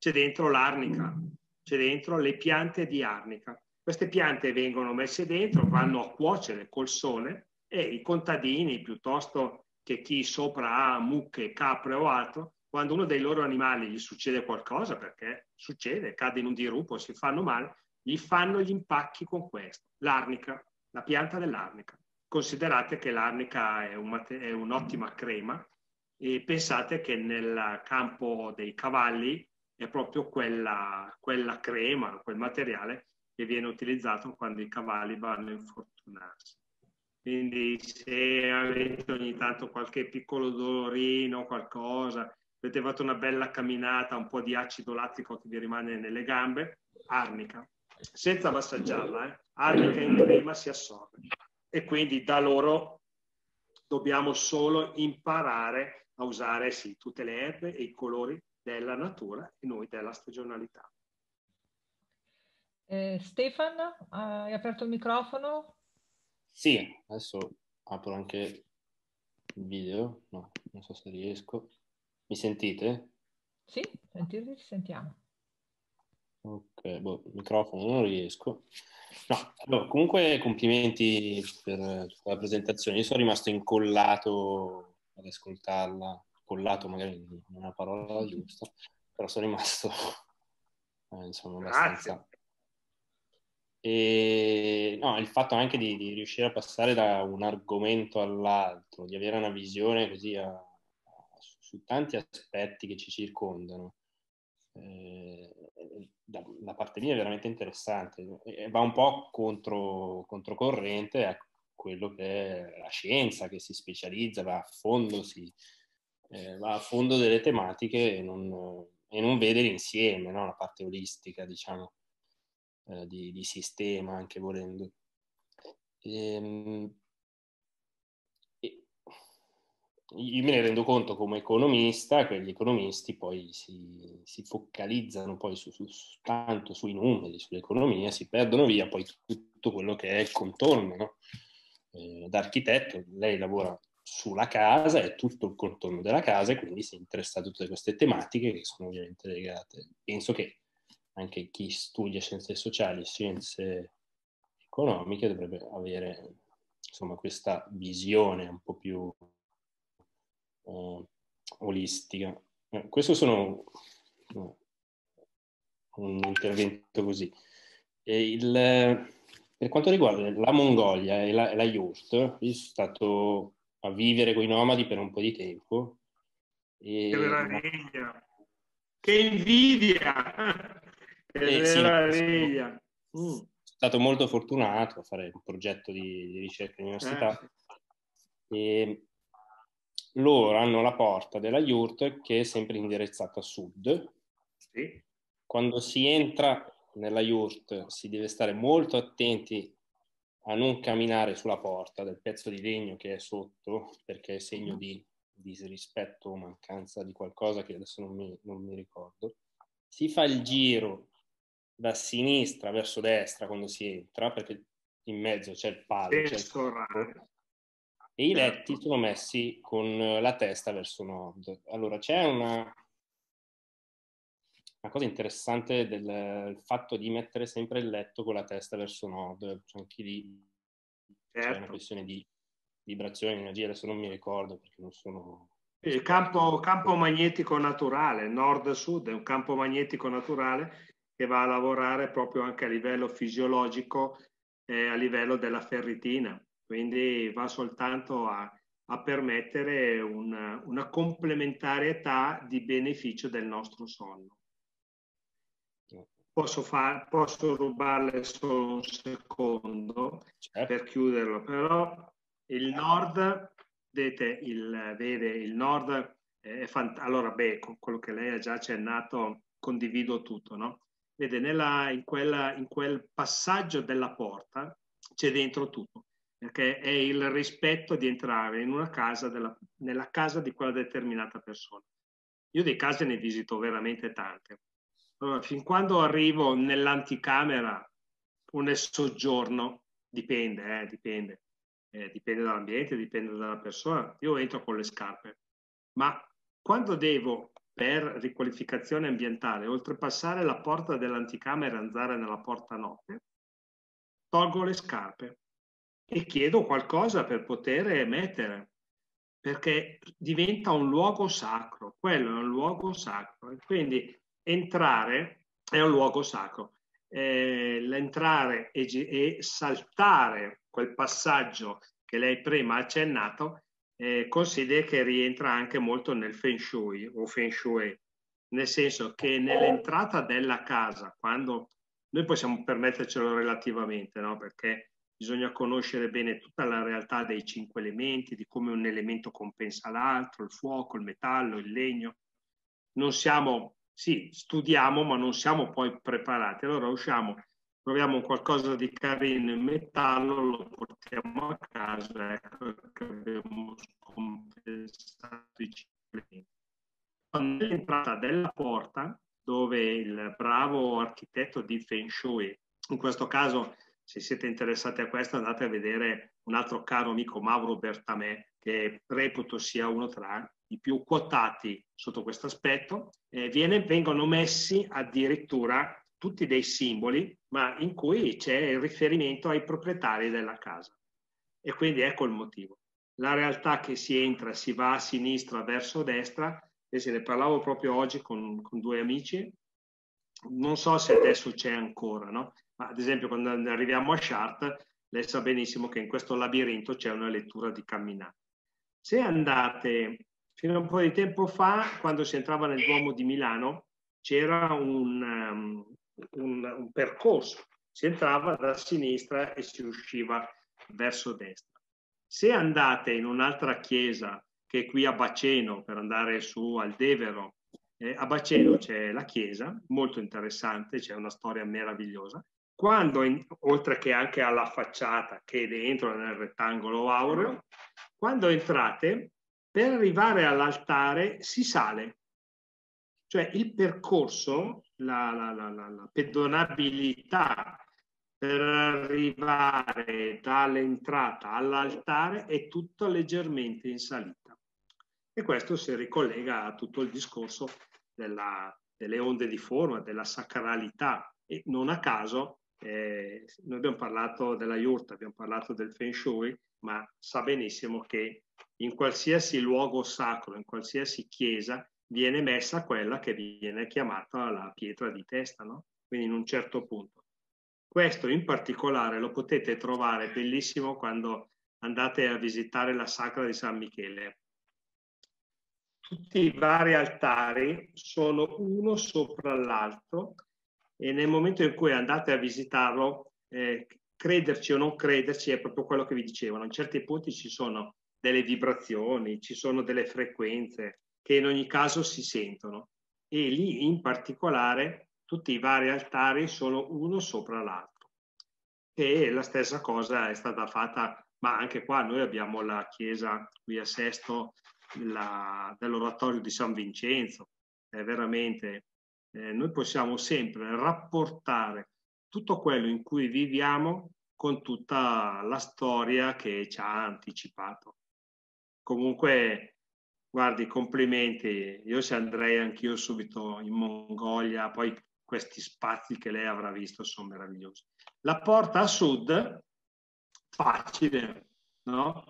C'è dentro l'arnica, c'è dentro le piante di arnica. Queste piante vengono messe dentro, vanno a cuocere col sole e i contadini, piuttosto che chi sopra ha mucche, capre o altro, quando uno dei loro animali gli succede qualcosa, perché succede, cade in un dirupo, si fanno male, gli fanno gli impacchi con questo, l'arnica, la pianta dell'arnica. Considerate che l'arnica è, un, è un'ottima crema e pensate che nel campo dei cavalli è proprio quella, quella crema, quel materiale che viene utilizzato quando i cavalli vanno a infortunarsi. Quindi se avete ogni tanto qualche piccolo dolorino, qualcosa, avete fatto una bella camminata, un po' di acido lattico che vi rimane nelle gambe, arnica, senza massaggiarla, eh? arnica in crema si assorbe e quindi dà loro dobbiamo solo imparare a usare sì, tutte le erbe e i colori della natura e noi della stagionalità. Eh, Stefan, hai aperto il microfono? Sì, adesso apro anche il video, no, non so se riesco. Mi sentite? Sì, sentirvi, ci sentiamo. Ok, boh, il microfono non riesco. No, allora, comunque complimenti per la presentazione. Io sono rimasto incollato ad ascoltarla, collato magari non è una parola giusta, però sono rimasto eh, insomma abbastanza... Grazie. E no, il fatto anche di, di, riuscire a passare da un argomento all'altro, di avere una visione così a, a, su tanti aspetti che ci circondano, eh, da, da, parte mia è veramente interessante. E va un po' contro, controcorrente a quello che è la scienza, che si specializza, va a fondo, si, eh, va a fondo delle tematiche e non, e non vede l'insieme, no? la parte olistica, diciamo. Eh, di, di, sistema, anche volendo. Ehm, e, io me ne rendo conto come economista che gli economisti poi si, si focalizzano poi su, su, tanto sui numeri, sull'economia, si perdono via poi tutto quello che è il contorno. No? Eh, da architetto, lei lavora sulla casa, è tutto il contorno della casa e quindi si interessa a tutte queste tematiche che sono ovviamente legate. Penso che anche chi studia scienze sociali, scienze economiche dovrebbe avere insomma questa visione un po' più uh, olistica. Eh, questo sono uh, un intervento così. Il, per quanto riguarda la Mongolia e la, e la Yurt, io stato a vivere con i nomadi per un po' di tempo. E... Che meraviglia! Che invidia! Eh, sì, mm. sono stato molto fortunato a fare un progetto di, di ricerca all'università. Eh. E loro hanno la porta della yurt che è sempre indirizzata a sud. Sì. Quando si entra nella yurt si deve stare molto attenti a non camminare sulla porta del pezzo di legno che è sotto perché è segno di disrispetto o mancanza di qualcosa che adesso non mi, non mi ricordo. Si fa il giro da sinistra verso destra quando si entra, perché in mezzo c'è il palo, c'è il palo, e i letti sono messi con la testa verso nord. Allora c'è una, una cosa interessante del fatto di mettere sempre il letto con la testa verso nord, cioè anche lì certo. c'è una certo. questione di vibrazione, di energia, adesso non mi ricordo perché non sono... Il campo, campo magnetico naturale, nord-sud, è un campo magnetico naturale che va a lavorare proprio anche a livello fisiologico e a livello della ferritina. Quindi va soltanto a, a permettere una, una complementarietà di beneficio del nostro sonno. Posso, far, posso rubarle solo un secondo certo. per chiuderlo, però il nord, vedete, il, vede, il nord è fantastico. Allora, beh, con quello che lei ha già accennato, condivido tutto, no? vede, nella, in, quella, in quel passaggio della porta c'è dentro tutto, perché è il rispetto di entrare in una casa, della, nella casa di quella determinata persona. Io di case ne visito veramente tante. Allora, fin quando arrivo nell'anticamera o nel soggiorno, dipende, eh, dipende. Eh, dipende dall'ambiente, dipende dalla persona. Io entro con le scarpe, ma quando devo per riqualificazione ambientale, oltrepassare la porta dell'anticamera e andare nella porta notte, tolgo le scarpe e chiedo qualcosa per poter mettere, perché diventa un luogo sacro, quello è un luogo sacro. quindi entrare è un luogo sacro. Eh, l'entrare e, e saltare quel passaggio che lei prima ha accennato eh, consideri che rientra anche molto nel feng shui o feng shui, nel senso che nell'entrata della casa, quando noi possiamo permettercelo relativamente, no? perché bisogna conoscere bene tutta la realtà dei cinque elementi, di come un elemento compensa l'altro, il fuoco, il metallo, il legno. Non siamo, sì, studiamo, ma non siamo poi preparati. Allora usciamo troviamo qualcosa di carino in metallo, lo portiamo a casa, ecco che abbiamo scompensato i cicli. Nell'entrata della porta, dove il bravo architetto di Feng Shui, in questo caso se siete interessati a questo andate a vedere un altro caro amico Mauro Bertamè che reputo sia uno tra i più quotati sotto questo aspetto, eh, viene, vengono messi addirittura tutti dei simboli, ma in cui c'è il riferimento ai proprietari della casa. E quindi ecco il motivo. La realtà che si entra, si va a sinistra verso destra, e se ne parlavo proprio oggi con, con due amici, non so se adesso c'è ancora, no? Ma ad esempio quando arriviamo a Chartres, lei sa benissimo che in questo labirinto c'è una lettura di camminata. Se andate fino a un po' di tempo fa, quando si entrava nel Duomo di Milano, c'era un, um, un, un percorso, si entrava da sinistra e si usciva verso destra. Se andate in un'altra chiesa che è qui a Baceno per andare su al Devero, eh, a Baceno c'è la chiesa, molto interessante, c'è una storia meravigliosa. Quando, in, oltre che anche alla facciata che è dentro nel rettangolo aureo, quando entrate, per arrivare all'altare si sale. Cioè il percorso la, la, la, la pedonabilità per arrivare dall'entrata all'altare è tutto leggermente in salita. E questo si ricollega a tutto il discorso della, delle onde di forma, della sacralità. E non a caso, eh, noi abbiamo parlato della yurta, abbiamo parlato del feng shui, ma sa benissimo che in qualsiasi luogo sacro, in qualsiasi chiesa, viene messa quella che viene chiamata la pietra di testa, no? quindi in un certo punto. Questo in particolare lo potete trovare bellissimo quando andate a visitare la Sacra di San Michele. Tutti i vari altari sono uno sopra l'altro e nel momento in cui andate a visitarlo, eh, crederci o non crederci è proprio quello che vi dicevano. In certi punti ci sono delle vibrazioni, ci sono delle frequenze, che in ogni caso si sentono e lì in particolare tutti i vari altari sono uno sopra l'altro. E la stessa cosa è stata fatta, ma anche qua noi abbiamo la chiesa qui a Sesto la, dell'oratorio di San Vincenzo, è veramente, eh, noi possiamo sempre rapportare tutto quello in cui viviamo con tutta la storia che ci ha anticipato. Comunque Guardi, complimenti. Io se andrei anch'io subito in Mongolia, poi questi spazi che lei avrà visto sono meravigliosi. La porta a sud, facile, no?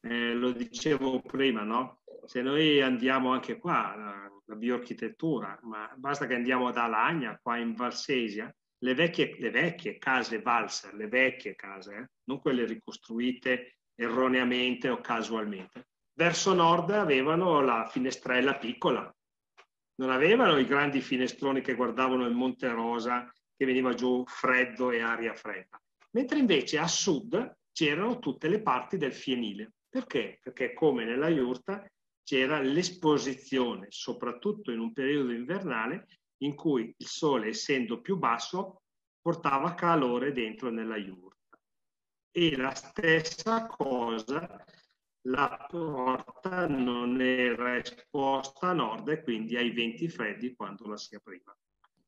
Eh, lo dicevo prima, no? Se noi andiamo anche qua, la, bioarchitettura, ma basta che andiamo ad Alagna, qua in Valsesia, le vecchie, le vecchie case valser, le vecchie case, eh? non quelle ricostruite erroneamente o casualmente, verso nord avevano la finestrella piccola, non avevano i grandi finestroni che guardavano il Monte Rosa che veniva giù freddo e aria fredda, mentre invece a sud c'erano tutte le parti del fienile. Perché? Perché come nella iurta c'era l'esposizione, soprattutto in un periodo invernale, in cui il sole, essendo più basso, portava calore dentro nella iurta. E la stessa cosa la porta non era esposta a nord e quindi ai venti freddi quando la si apriva.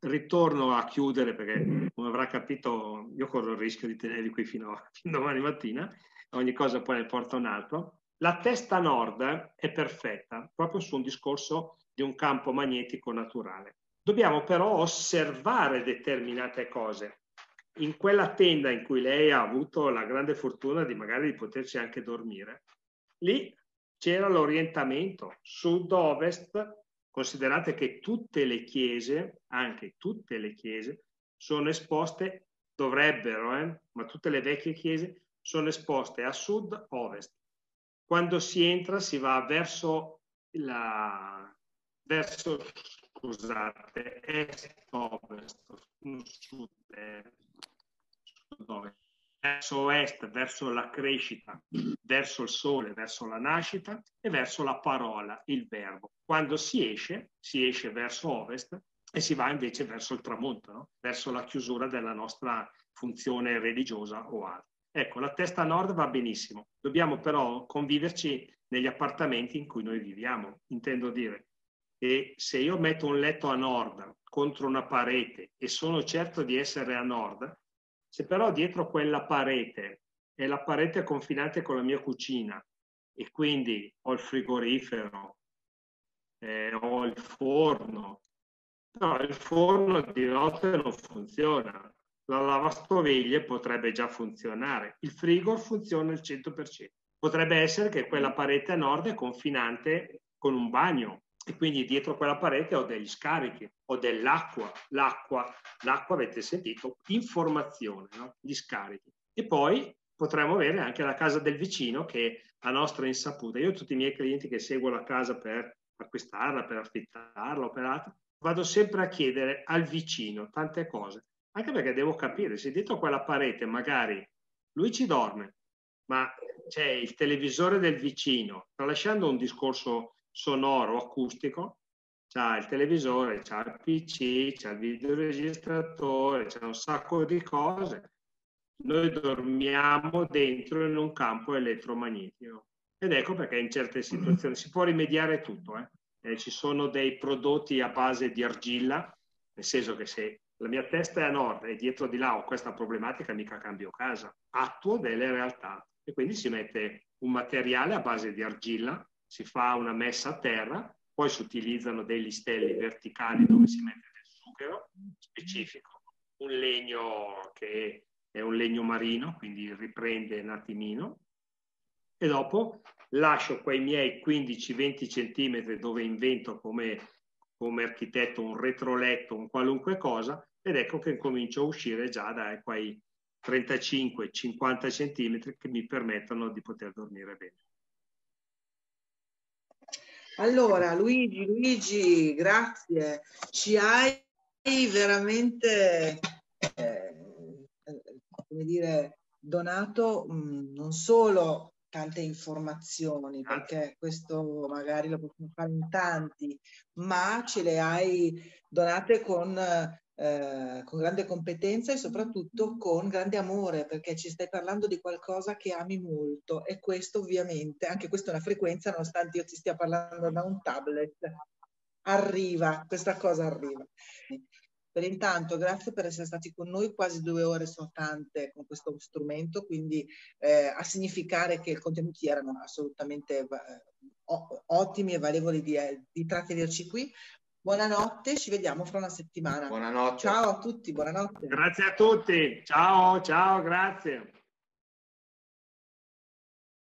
Ritorno a chiudere perché, come avrà capito, io corro il rischio di tenervi qui fino a, domani mattina, ogni cosa poi ne porta un altro. La testa nord è perfetta, proprio su un discorso di un campo magnetico naturale. Dobbiamo però osservare determinate cose. In quella tenda in cui lei ha avuto la grande fortuna di magari di poterci anche dormire, Lì c'era l'orientamento sud-ovest, considerate che tutte le chiese, anche tutte le chiese, sono esposte, dovrebbero, eh, ma tutte le vecchie chiese sono esposte a sud-ovest. Quando si entra si va verso la verso scusate, est-ovest, sud-ovest verso est, verso la crescita, verso il sole, verso la nascita e verso la parola, il verbo. Quando si esce, si esce verso ovest, e si va invece verso il tramonto, no? verso la chiusura della nostra funzione religiosa o altro. Ecco, la testa nord va benissimo, dobbiamo però conviverci negli appartamenti in cui noi viviamo, intendo dire. E se io metto un letto a nord contro una parete e sono certo di essere a nord, se però dietro quella parete è la parete confinante con la mia cucina e quindi ho il frigorifero, eh, ho il forno, no, il forno di notte non funziona, la lavastoviglie potrebbe già funzionare, il frigo funziona al 100%. Potrebbe essere che quella parete a nord è confinante con un bagno e quindi dietro quella parete ho degli scarichi, ho dell'acqua, l'acqua, l'acqua avete sentito, informazione, no? gli scarichi. E poi potremmo avere anche la casa del vicino che a nostra insaputa. Io tutti i miei clienti che seguo la casa per acquistarla, per affittarla o per altro, vado sempre a chiedere al vicino tante cose anche perché devo capire se dietro quella parete magari lui ci dorme, ma c'è il televisore del vicino, tralasciando un discorso sonoro, acustico, c'ha il televisore, c'ha il PC, c'ha il videoregistratore, c'è un sacco di cose. Noi dormiamo dentro in un campo elettromagnetico. Ed ecco perché in certe situazioni si può rimediare tutto. Eh? Eh, ci sono dei prodotti a base di argilla, nel senso che se la mia testa è a nord e dietro di là ho questa problematica, mica cambio casa. Attuo delle realtà e quindi si mette un materiale a base di argilla, si fa una messa a terra, poi si utilizzano dei listelli verticali dove si mette del zucchero specifico, un legno che è un legno marino, quindi riprende un attimino, e dopo lascio quei miei 15-20 centimetri dove invento come, come architetto un retroletto, un qualunque cosa, ed ecco che comincio a uscire già da quei 35-50 centimetri che mi permettono di poter dormire bene. Allora, Luigi, Luigi, grazie. Ci hai veramente, eh, come dire, donato mh, mm, non solo tante informazioni, perché questo magari lo possiamo fare in tanti, ma ce le hai donate con eh, con grande competenza e soprattutto con grande amore, perché ci stai parlando di qualcosa che ami molto e questo ovviamente, anche questa è una frequenza, nonostante io ti stia parlando da un tablet, arriva, questa cosa arriva. Per intanto, grazie per essere stati con noi, quasi due ore sono tante con questo strumento, quindi eh, a significare che i contenuti erano assolutamente eh, ottimi e valevoli di, eh, di trattenerci qui. Buonanotte, ci vediamo fra una settimana. Buonanotte. Ciao a tutti, buonanotte. Grazie a tutti. Ciao, ciao, grazie.